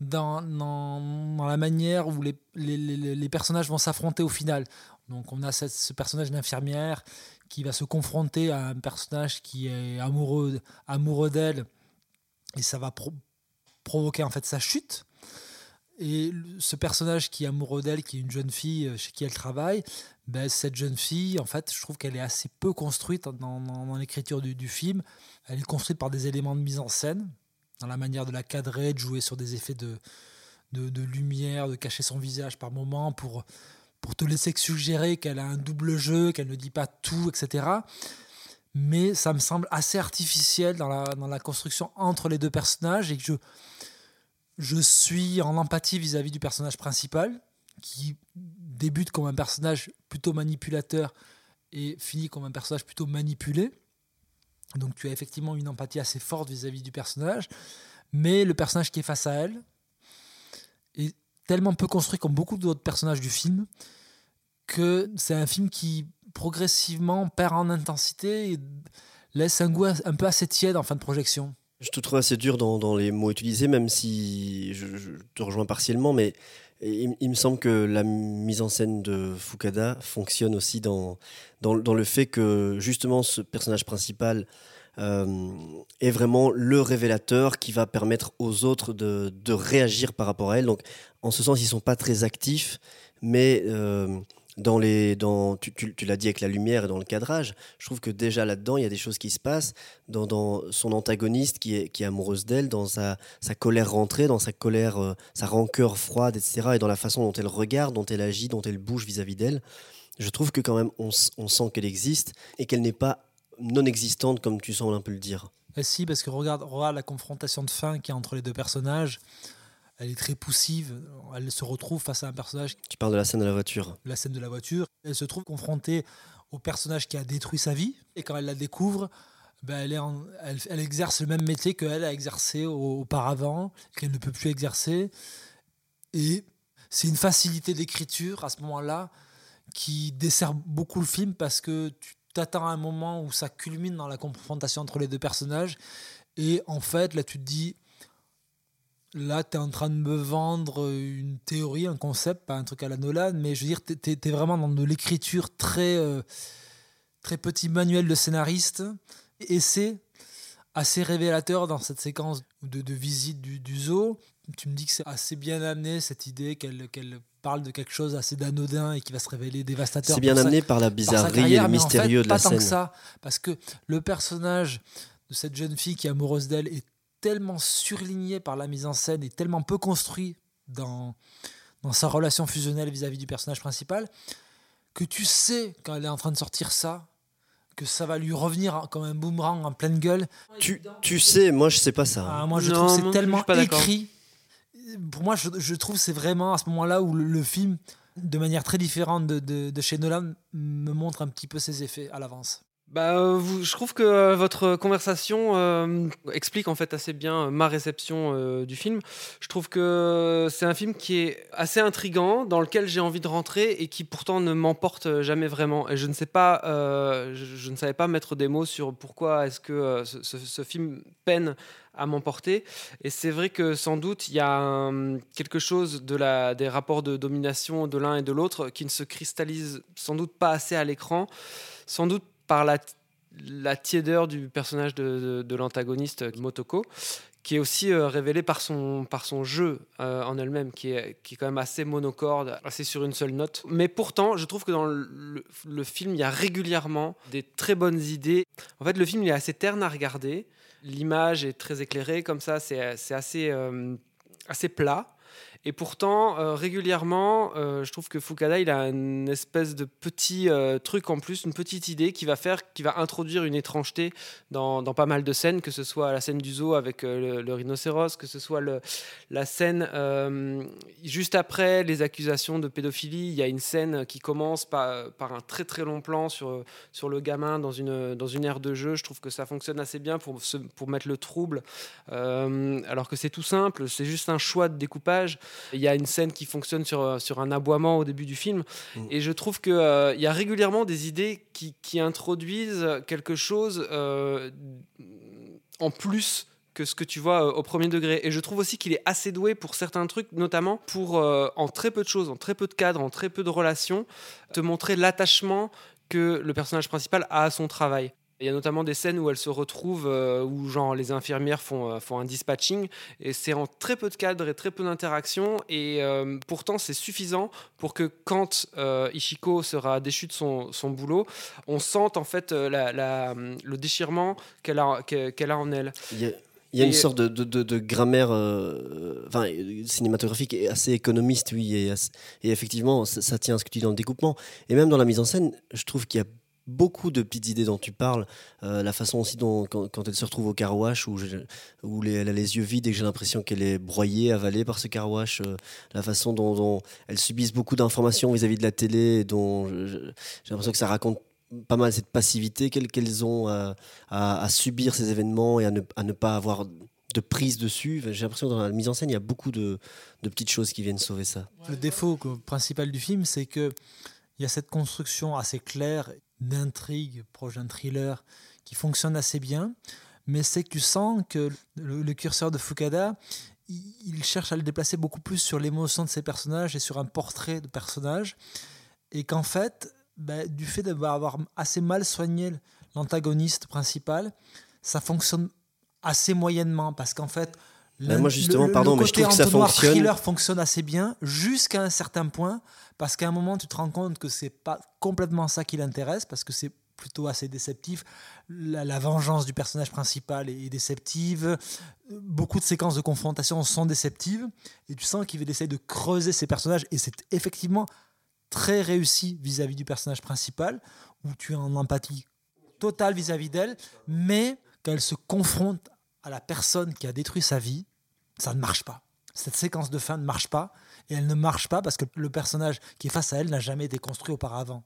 dans, dans, la manière où les, les, les, personnages vont s'affronter au final. Donc on a ce personnage d'infirmière qui va se confronter à un personnage qui est amoureux, amoureux d'elle et ça va pro provoquer en fait sa chute. Et ce personnage qui est amoureux d'elle, qui est une jeune fille chez qui elle travaille, ben, cette jeune fille, en fait, je trouve qu'elle est assez peu construite dans, dans, l'écriture du, film. Elle est construite par des éléments de mise en scène, dans la manière de la cadrer, de jouer sur des effets de, lumière, de cacher son visage par moments pour pour te laisser suggérer qu'elle a un double jeu, qu'elle ne dit pas tout, etc. Mais ça me semble assez artificiel dans la, construction entre les deux personnages et que je, je suis en empathie vis-à-vis -vis du personnage principal, qui débute comme un personnage plutôt manipulateur et finit comme un personnage plutôt manipulé. Donc tu as effectivement une empathie assez forte vis-à-vis -vis du personnage, mais le personnage qui est face à elle est tellement peu construit comme beaucoup d'autres personnages du film que c'est un film qui progressivement perd en intensité et laisse un goût un peu assez tiède en fin de projection. Je te trouve assez dur dans, dans les mots utilisés, même si je, je te rejoins partiellement, mais il, me semble que la mise en scène de Fukada fonctionne aussi dans, dans, le fait que justement ce personnage principal euh, est vraiment le révélateur qui va permettre aux autres de, de, réagir par rapport à elle. Donc, en ce sens, ils sont pas très actifs, mais euh, dans les, dans, tu, tu, tu l'as dit avec la lumière et dans le cadrage, je trouve que déjà là-dedans, il y a des choses qui se passent dans, dans son antagoniste qui est, qui est amoureuse d'elle, dans sa, sa colère rentrée, dans sa colère, euh, sa rancœur froide, etc., et dans la façon dont elle regarde, dont elle agit, dont elle bouge vis-à-vis d'elle. Je trouve que quand même, on, on sent qu'elle existe et qu'elle n'est pas non existante, comme tu sembles un peu le dire. Et si, parce que regarde, regarde la confrontation de fin qu'il y a entre les deux personnages. Elle est très poussive. Elle se retrouve face à un personnage. Tu parles de la scène de la voiture. La scène de la voiture. Elle se trouve confrontée au personnage qui a détruit sa vie. Et quand elle la découvre, ben elle, est en, elle, elle, exerce le même métier qu'elle a exercé auparavant, qu'elle ne peut plus exercer. Et c'est une facilité d'écriture à ce moment-là qui dessert beaucoup le film parce que tu t'attends à un moment où ça culmine dans la confrontation entre les deux personnages. Et en fait, là, tu te dis, là, tu es en train de me vendre une théorie, un concept, pas un truc à la Nolan, mais je veux dire, tu es, es, vraiment dans de l'écriture très, euh, très petit manuel de scénariste. Et c'est assez révélateur dans cette séquence de, de visite du, du, zoo. Tu me dis que c'est assez bien amené, cette idée qu'elle qu parle de quelque chose assez d'anodin et qui va se révéler dévastateur. C'est bien amené par la bizarrerie par et le mystérieux en fait, de la pas scène. Tant que ça, parce que le personnage de cette jeune fille qui est amoureuse d'elle est tellement surligné par la mise en scène et tellement peu construit dans, dans sa relation fusionnelle vis-à-vis -vis du personnage principal que tu sais quand elle est en train de sortir ça que ça va lui revenir comme un boomerang en pleine gueule. Tu, tu sais, moi je sais pas ça. Ah, moi je non, trouve c'est tellement écrit. Pour moi, je, je trouve c'est vraiment à ce moment-là où le, le, film, de manière très différente de, de, de chez Nolan, me montre un petit peu ses effets à l'avance. Bah, euh, je trouve que euh, votre conversation euh, explique en fait assez bien ma réception du film. Je trouve que c'est un film qui est assez intrigant, dans lequel j'ai envie de rentrer et qui pourtant ne m'emporte jamais vraiment. Et je ne savais pas mettre des mots sur pourquoi est-ce que ce, film peine à m'emporter. Et c'est vrai que sans doute il y a un, quelque chose des rapports de domination de l'un et de l'autre qui ne se cristallise sans doute pas assez à l'écran. Sans doute par la, la tiédeur du personnage de, l'antagoniste Motoko, qui est aussi euh, révélé par son, jeu euh, en elle-même, qui est, quand même assez monocorde, assez sur une seule note. Mais pourtant, je trouve que dans le, film, il y a régulièrement des très bonnes idées. En fait, le film il est assez terne à regarder. L'image est très éclairée, comme ça, c'est euh, assez plat. Et pourtant, euh, régulièrement, euh, je trouve que Fukada, il a une espèce de petit euh, truc en plus, une petite idée qui va faire, qui va introduire une étrangeté dans, dans pas mal de scènes, que ce soit la scène du zoo avec le, rhinocéros, que ce soit la scène juste après les accusations de pédophilie. Il y a une scène qui commence par, par un très très long plan sur, sur le gamin dans une, dans une aire de jeu. Je trouve que ça fonctionne assez bien pour, pour mettre le trouble. Alors que c'est tout simple, c'est juste un choix de découpage. Il y a une scène qui fonctionne sur, sur un aboiement au début du film. Et je trouve qu'il il y a régulièrement des idées qui, qui introduisent quelque chose euh, en plus que ce que tu vois euh, au premier degré. Et je trouve aussi qu'il est assez doué pour certains trucs, notamment pour, euh, en très peu de choses, en très peu de cadres, en très peu de relations, te montrer l'attachement que le personnage principal a à son travail. Il y a notamment des scènes où elle se retrouve, euh, où genre les infirmières font, euh, font un dispatching, et c'est en très peu de cadres et très peu d'interactions, et euh, pourtant c'est suffisant pour que quand Ishiko sera déchu de son, son boulot, on sente en fait la- la- le déchirement qu'elle a, qu'elle a en elle. Il y a, une sorte de, de- de- de grammaire euh, enfin, cinématographique assez économiste, oui. Et, assez- et effectivement, ça, ça tient à ce que tu dis dans le découpement. Et même dans la mise en scène, je trouve qu'il y a beaucoup de petites idées dont tu parles. Euh, la façon aussi dont, quand, elle se retrouve au car wash, où, elle a les yeux vides et que j'ai l'impression qu'elle est broyée, avalée par ce car wash. euh, la façon dont, dont elles subissent beaucoup d'informations vis-à-vis de la télé, dont j'ai l'impression que ça raconte pas mal cette passivité qu'elles ont à, subir ces événements et à ne, pas avoir de prise dessus. J'ai l'impression que dans la mise en scène, il y a beaucoup de, de petites choses qui viennent sauver ça. Le défaut principal du film, c'est que il y a cette construction assez claire d'intrigue proche d'un thriller qui fonctionne assez bien, mais c'est que tu sens que le, curseur de Fukada, il, cherche à le déplacer beaucoup plus sur l'émotion de ses personnages et sur un portrait de personnage, et qu'en fait, bah, du fait d'avoir avoir assez mal soigné l'antagoniste principal, ça fonctionne assez moyennement. Parce qu'en fait Bah, l'un- moi, justement, le- pardon, le mais je trouve que ça fonctionne. thriller fonctionne assez bien jusqu'à un certain point parce qu'à un moment tu te rends compte que c'est pas complètement ça qui l'intéresse parce que c'est plutôt assez déceptif. La, la vengeance du personnage principal est, déceptive. Beaucoup de séquences de confrontation sont déceptives. Et tu sens qu'il essaye de creuser ses personnages. Et c'est effectivement très réussi vis-à-vis du personnage principal où tu es en empathie totale vis-à-vis d'elle mais quand elle se confronte à la personne qui a détruit sa vie ça ne marche pas. Cette séquence de fin ne marche pas, et elle ne marche pas parce que le personnage qui est face à elle n'a jamais été construit auparavant.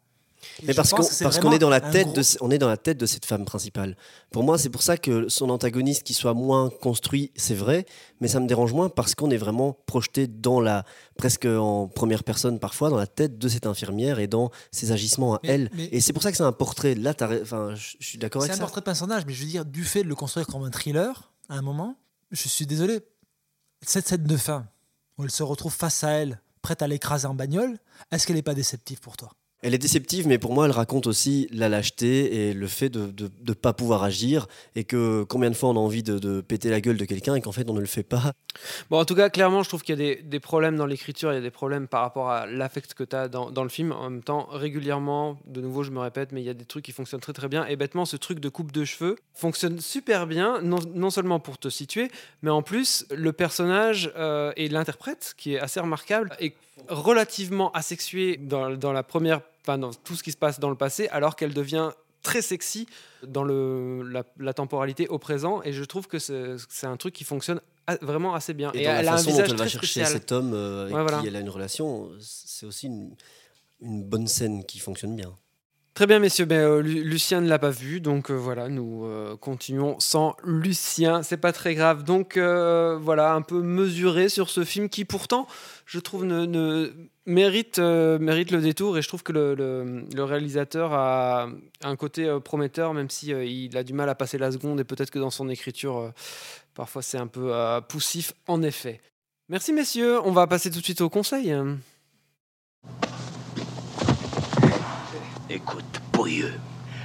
Et Mais parce qu'on c'est est dans la un tête gros- de on est dans la tête de cette femme principale. Pour moi, c'est pour ça que son antagoniste qui soit moins construit, c'est vrai, mais ça me dérange moins parce qu'on est vraiment projeté dans la presque en première personne parfois dans la tête de cette infirmière et dans ses agissements à Mais- elle. mais- Et c'est pour ça que c'est un portrait. Là, enfin, je suis d'accord C'est avec un ça. portrait de personnage, mais je veux dire, du fait de le construire comme un thriller, à un moment, je suis désolé, cette scène de fin, où elle se retrouve face à elle, prête à l'écraser en bagnole, est-ce qu'elle n'est pas déceptive pour toi? Elle est déceptive, mais pour moi, elle raconte aussi la lâcheté et le fait de ne pas pouvoir agir et que combien de fois on a envie de, péter la gueule de quelqu'un et qu'en fait on ne le fait pas. Bon, en tout cas, clairement, je trouve qu'il y a des, des problèmes dans l'écriture, il y a des problèmes par rapport à l'affect que tu as dans, dans le film. En même temps, régulièrement, de nouveau, je me répète, mais il y a des trucs qui fonctionnent très très bien. Et bêtement, ce truc de coupe de cheveux fonctionne super bien, non, non seulement pour te situer, mais en plus, le personnage euh, et l'interprète, qui est assez remarquable, est relativement asexué dans, dans la première, enfin, dans tout ce qui se passe dans le passé, alors qu'elle devient très sexy dans le, la, la temporalité au présent. Et je trouve que c'est un truc qui fonctionne a- vraiment assez bien. Et, dans elle la a un façon dont visage elle va chercher spécial. cet homme euh, avec Ouais, voilà. qui elle a une relation, c'est aussi une, une bonne scène qui fonctionne bien. Très bien, messieurs. Ben, euh, Lu- Lucien ne l'a pas vu, donc euh, voilà, nous euh, continuons sans Lucien. C'est pas très grave. Donc euh, voilà, un peu mesuré sur ce film qui, pourtant, je trouve, mérite, le détour. Et je trouve que le, réalisateur a un côté prometteur, même si il a du mal à passer la seconde et peut-être que dans son écriture, parfois c'est un peu poussif, en effet. Merci, messieurs. On va passer tout de suite au conseil. Écoute, pourrieux.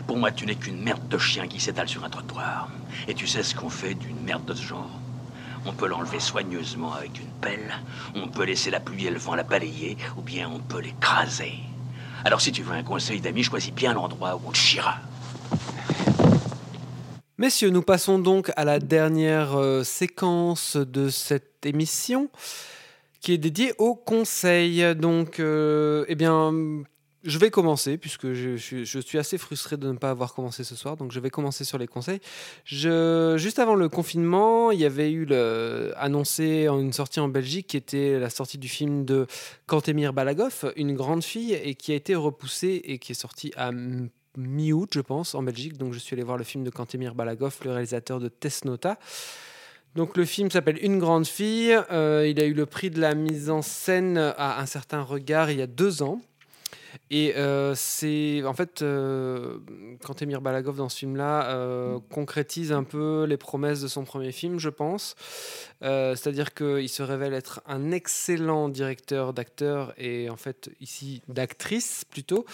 Pour moi, tu n'es qu'une merde de chien qui s'étale sur un trottoir. Et tu sais ce qu'on fait d'une merde de ce genre On peut l'enlever soigneusement avec une pelle, on peut laisser la pluie et le vent la balayer, ou bien on peut l'écraser. Alors si tu veux un conseil d'ami, choisis bien l'endroit où on te chiera. Messieurs, nous passons donc à la dernière euh, séquence de cette émission qui est dédié au conseil. Donc, euh, eh bien, je vais commencer, puisque je, suis assez frustré de ne pas avoir commencé ce soir, donc je vais commencer sur les conseils. Juste avant le confinement, il y avait eu annoncé une sortie en Belgique qui était la sortie du film de Kantemir Balagov, Une grande fille, et qui a été repoussée et qui est sorti à mi-août, je pense, en Belgique. Donc je suis allé voir le film de Kantemir Balagov, le réalisateur de Tesnota. Donc le film s'appelle Une grande fille. Euh, il a eu le prix de la mise en scène à un certain regard il y a deux ans. Et euh, c'est en fait euh, quand Emir Balagov dans ce film-là euh, concrétise un peu les promesses de son premier film, je pense. Euh, C'est-à-dire qu'il se révèle être un excellent directeur d'acteurs et en fait ici d'actrice plutôt.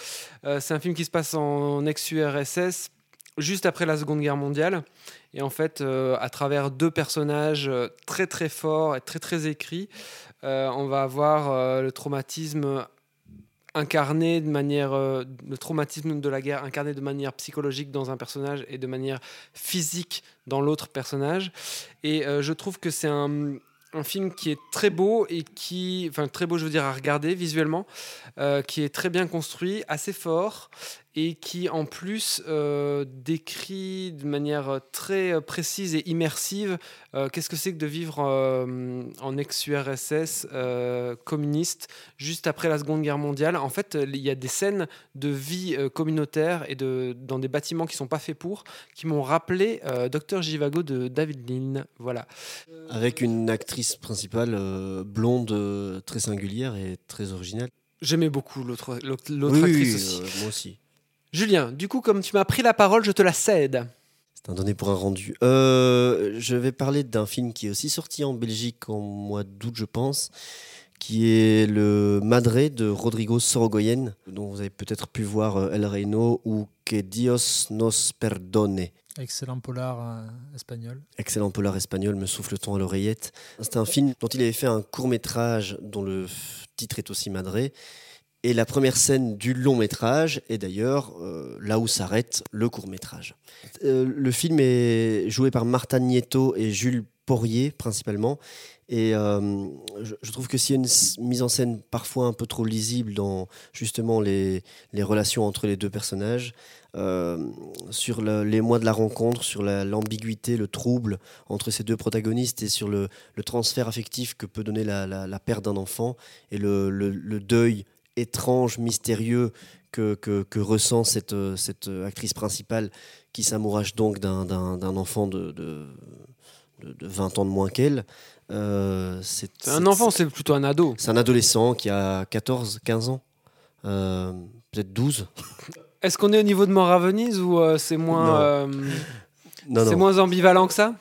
C'est un film qui se passe en ex-URSS juste après la Seconde Guerre mondiale. Et en fait, euh, à travers deux personnages très très forts et très très écrits, euh, on va avoir euh, le traumatisme incarné de manière euh, le traumatisme de la guerre incarné de manière psychologique dans un personnage et de manière physique dans l'autre personnage. Et euh, je trouve que c'est un, un film qui est très beau et qui enfin très beau je veux dire à regarder visuellement euh, qui est très bien construit assez fort et qui en plus euh, décrit de manière très précise et immersive euh, qu'est-ce que c'est que de vivre euh, en ex-URSS communiste juste après la Seconde Guerre mondiale? En fait, il y a des scènes de vie communautaire et de, dans des bâtiments qui sont pas faits pour, qui m'ont rappelé Docteur Jivago de David Lean. Voilà. Avec une actrice principale blonde, très singulière et très originale. J'aimais beaucoup l'autre Oui, oui, actrice aussi. moi aussi. Julien, du coup, comme tu m'as pris la parole, je te la cède. C'est un donné pour un rendu. Euh, je vais parler d'un film qui est aussi sorti en Belgique en mois d'août, je pense, qui est le Madre de Rodrigo Sorogoyen, dont vous avez peut-être pu voir euh, El Reino ou Que Dios nos perdone. Excellent polar euh, espagnol. Excellent polar espagnol, me souffle-t-on à l'oreillette. C'est un film dont il avait fait un court métrage dont le titre est aussi Madré. Et la première scène du long métrage est d'ailleurs euh, là où s'arrête le court métrage. Euh, le film est joué par Marta Nieto et Jules Porrier principalement. Et euh, je, trouve que s'il y a une mise en scène parfois un peu trop lisible dans justement les, relations entre les deux personnages, sur le- les mois de la rencontre, sur la- l'ambiguïté, le trouble entre ces deux protagonistes et sur le, transfert affectif que peut donner la, perte d'un enfant et le deuil étrange, mystérieux que, que- que ressent cette, euh, cette actrice principale qui s'amourage donc d'un- enfant de, de, de- de 20 ans de moins qu'elle. Euh, c'est un enfant, c'est plutôt un ado. C'est un adolescent qui a 14, 15 ans, euh, peut-être 12. Est-ce qu'on est au niveau de Mort à Venise ou euh, c'est moins, euh, c'est moins ambivalent que ça?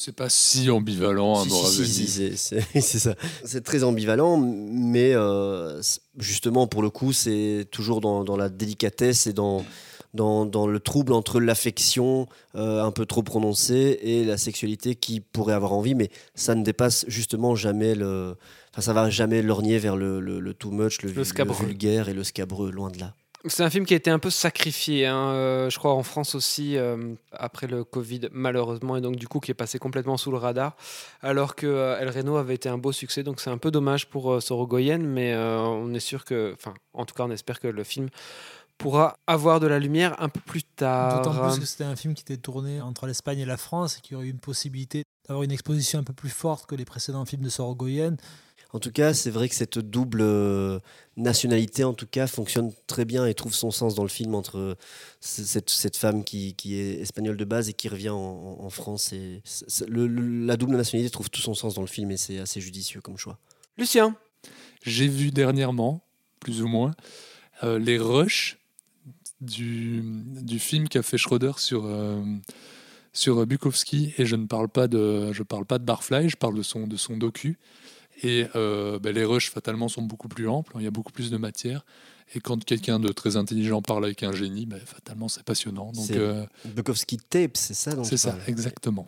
C'est pas si ambivalent, un Si, à c'est- ça. Très ambivalent, mais euh, justement, pour le coup, c'est toujours dans, dans la délicatesse et dans, dans, dans le trouble entre l'affection euh, un peu trop prononcée et la sexualité qui pourrait avoir envie, mais ça ne dépasse justement jamais le. Enfin, ça va jamais lorgner vers le, le, le too much, le, vulgaire et le scabreux, loin de là. C'est un film qui a été un peu sacrifié, hein, euh, je crois en France aussi, euh, après le Covid, malheureusement, et donc du coup qui est passé complètement sous le radar, alors que euh, El Reno avait été un beau succès, donc c'est un peu dommage pour Sorogoyen, mais on est sûr que, enfin, en tout cas, on espère que le film pourra avoir de la lumière un peu plus tard. D'autant plus que c'était un film qui était tourné entre l'Espagne et la France et qui aurait eu une possibilité d'avoir une exposition un peu plus forte que les précédents films de Sorogoyen. En tout cas, c'est vrai que cette double euh, nationalité, en tout cas, fonctionne très bien et trouve son sens dans le film entre euh, cette, cette femme qui, qui est espagnole de base et qui revient en, en France. Et c- c- le- le- la double nationalité trouve tout son sens dans le film et c'est assez judicieux comme choix. Lucien J'ai vu dernièrement, plus ou moins, euh, les rushs du, du film qu'a fait Schroeder sur, euh, sur Bukowski. Et je ne parle pas de, je parle pas de Barfly, je parle de son, de son docu. Et euh, ben, les rushs, fatalement, sont beaucoup plus amples, il y a beaucoup plus de matière. Et quand quelqu'un de très intelligent parle avec un génie, ben, fatalement, c'est passionnant. Donc, C'est euh, Bukowski Tape, c'est ça c'est ça, parles exactement.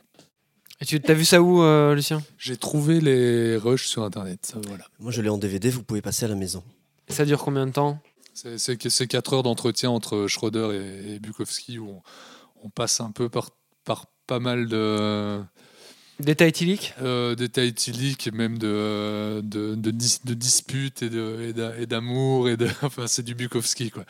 Et tu as vu ça où, euh, Lucien? J'ai trouvé les rushs sur Internet. Voilà. Moi, je l'ai en DVD, vous pouvez passer à la maison. Ça dure combien de temps? C'est c'est que- c'est quatre heures d'entretien entre Schroeder et, et Bukowski où on, on passe un peu par, par pas mal de Éthylique euh, D'état éthylique et même de, de, de, dis- de disputes et de- et d'a- et d'amour. Et de, enfin, c'est du Bukowski, quoi.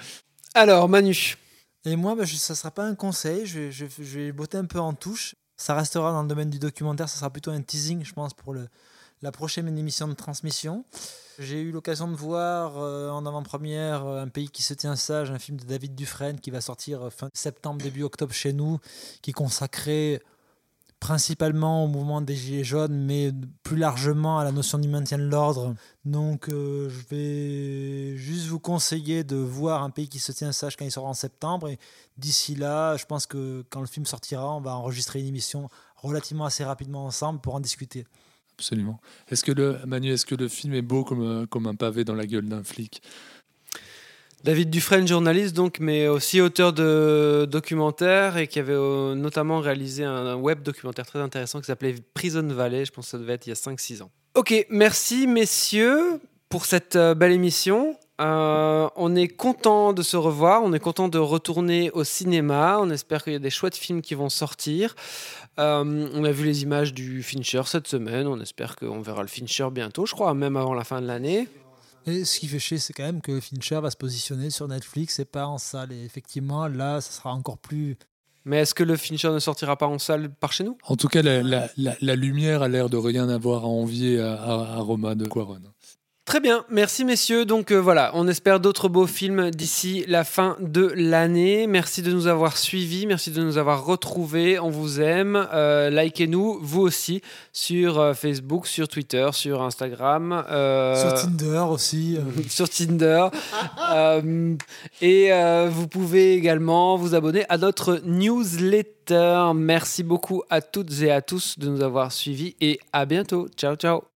Alors, Manu. Et moi, bah, je- ça ne sera pas un conseil, je, vais- je, vais- je vais botter un peu en touche. Ça restera dans le domaine du documentaire, ça sera plutôt un teasing, je pense, pour le, la prochaine émission de transmission. J'ai eu l'occasion de voir euh, en avant-première euh, Un pays qui se tient sage, un film de David Dufresne qui va sortir euh, fin septembre, début octobre chez nous, qui est consacré principalement au mouvement des Gilets jaunes, mais plus largement à la notion du maintien de l'ordre. Donc euh, je vais juste vous conseiller de voir Un pays qui se tient sage quand il sort en septembre. Et d'ici là, je pense que quand le film sortira, on va enregistrer une émission relativement assez rapidement ensemble pour en discuter. Absolument. Est-ce que le, Manu, est-ce que le film est beau comme, euh, comme un pavé dans la gueule d'un flic? David Dufresne, journaliste, donc, mais aussi auteur de documentaires et qui avait euh, notamment réalisé un, web documentaire très intéressant qui s'appelait Prison Valley. Je pense que ça devait être il y a 5-6 ans. Ok, merci messieurs pour cette euh, belle émission. Euh, on est content de se revoir, on est content de retourner au cinéma. On espère qu'il y a des chouettes films qui vont sortir. On a vu les images du Fincher cette semaine. On espère qu'on verra le Fincher bientôt, je crois, même avant la fin de l'année. Et ce qui fait chier, c'est quand même que Fincher va se positionner sur Netflix et pas en salle. Et effectivement, là, ça sera encore plus. Mais est-ce que le Fincher ne sortira pas en salle par chez nous? En tout cas, la, la- la- la lumière a l'air de rien avoir à envier à, à- à Roma de Quaron. Très bien, merci messieurs. Donc euh, voilà, on espère d'autres beaux films d'ici la fin de l'année. Merci de nous avoir suivis, merci de nous avoir retrouvés. On vous aime. Euh, Likez-nous, vous aussi, sur euh, Facebook, sur Twitter, sur Instagram. Sur Tinder aussi. sur Tinder. Et vous pouvez également vous abonner à notre newsletter. Merci beaucoup à toutes et à tous de nous avoir suivis et à bientôt. Ciao, ciao.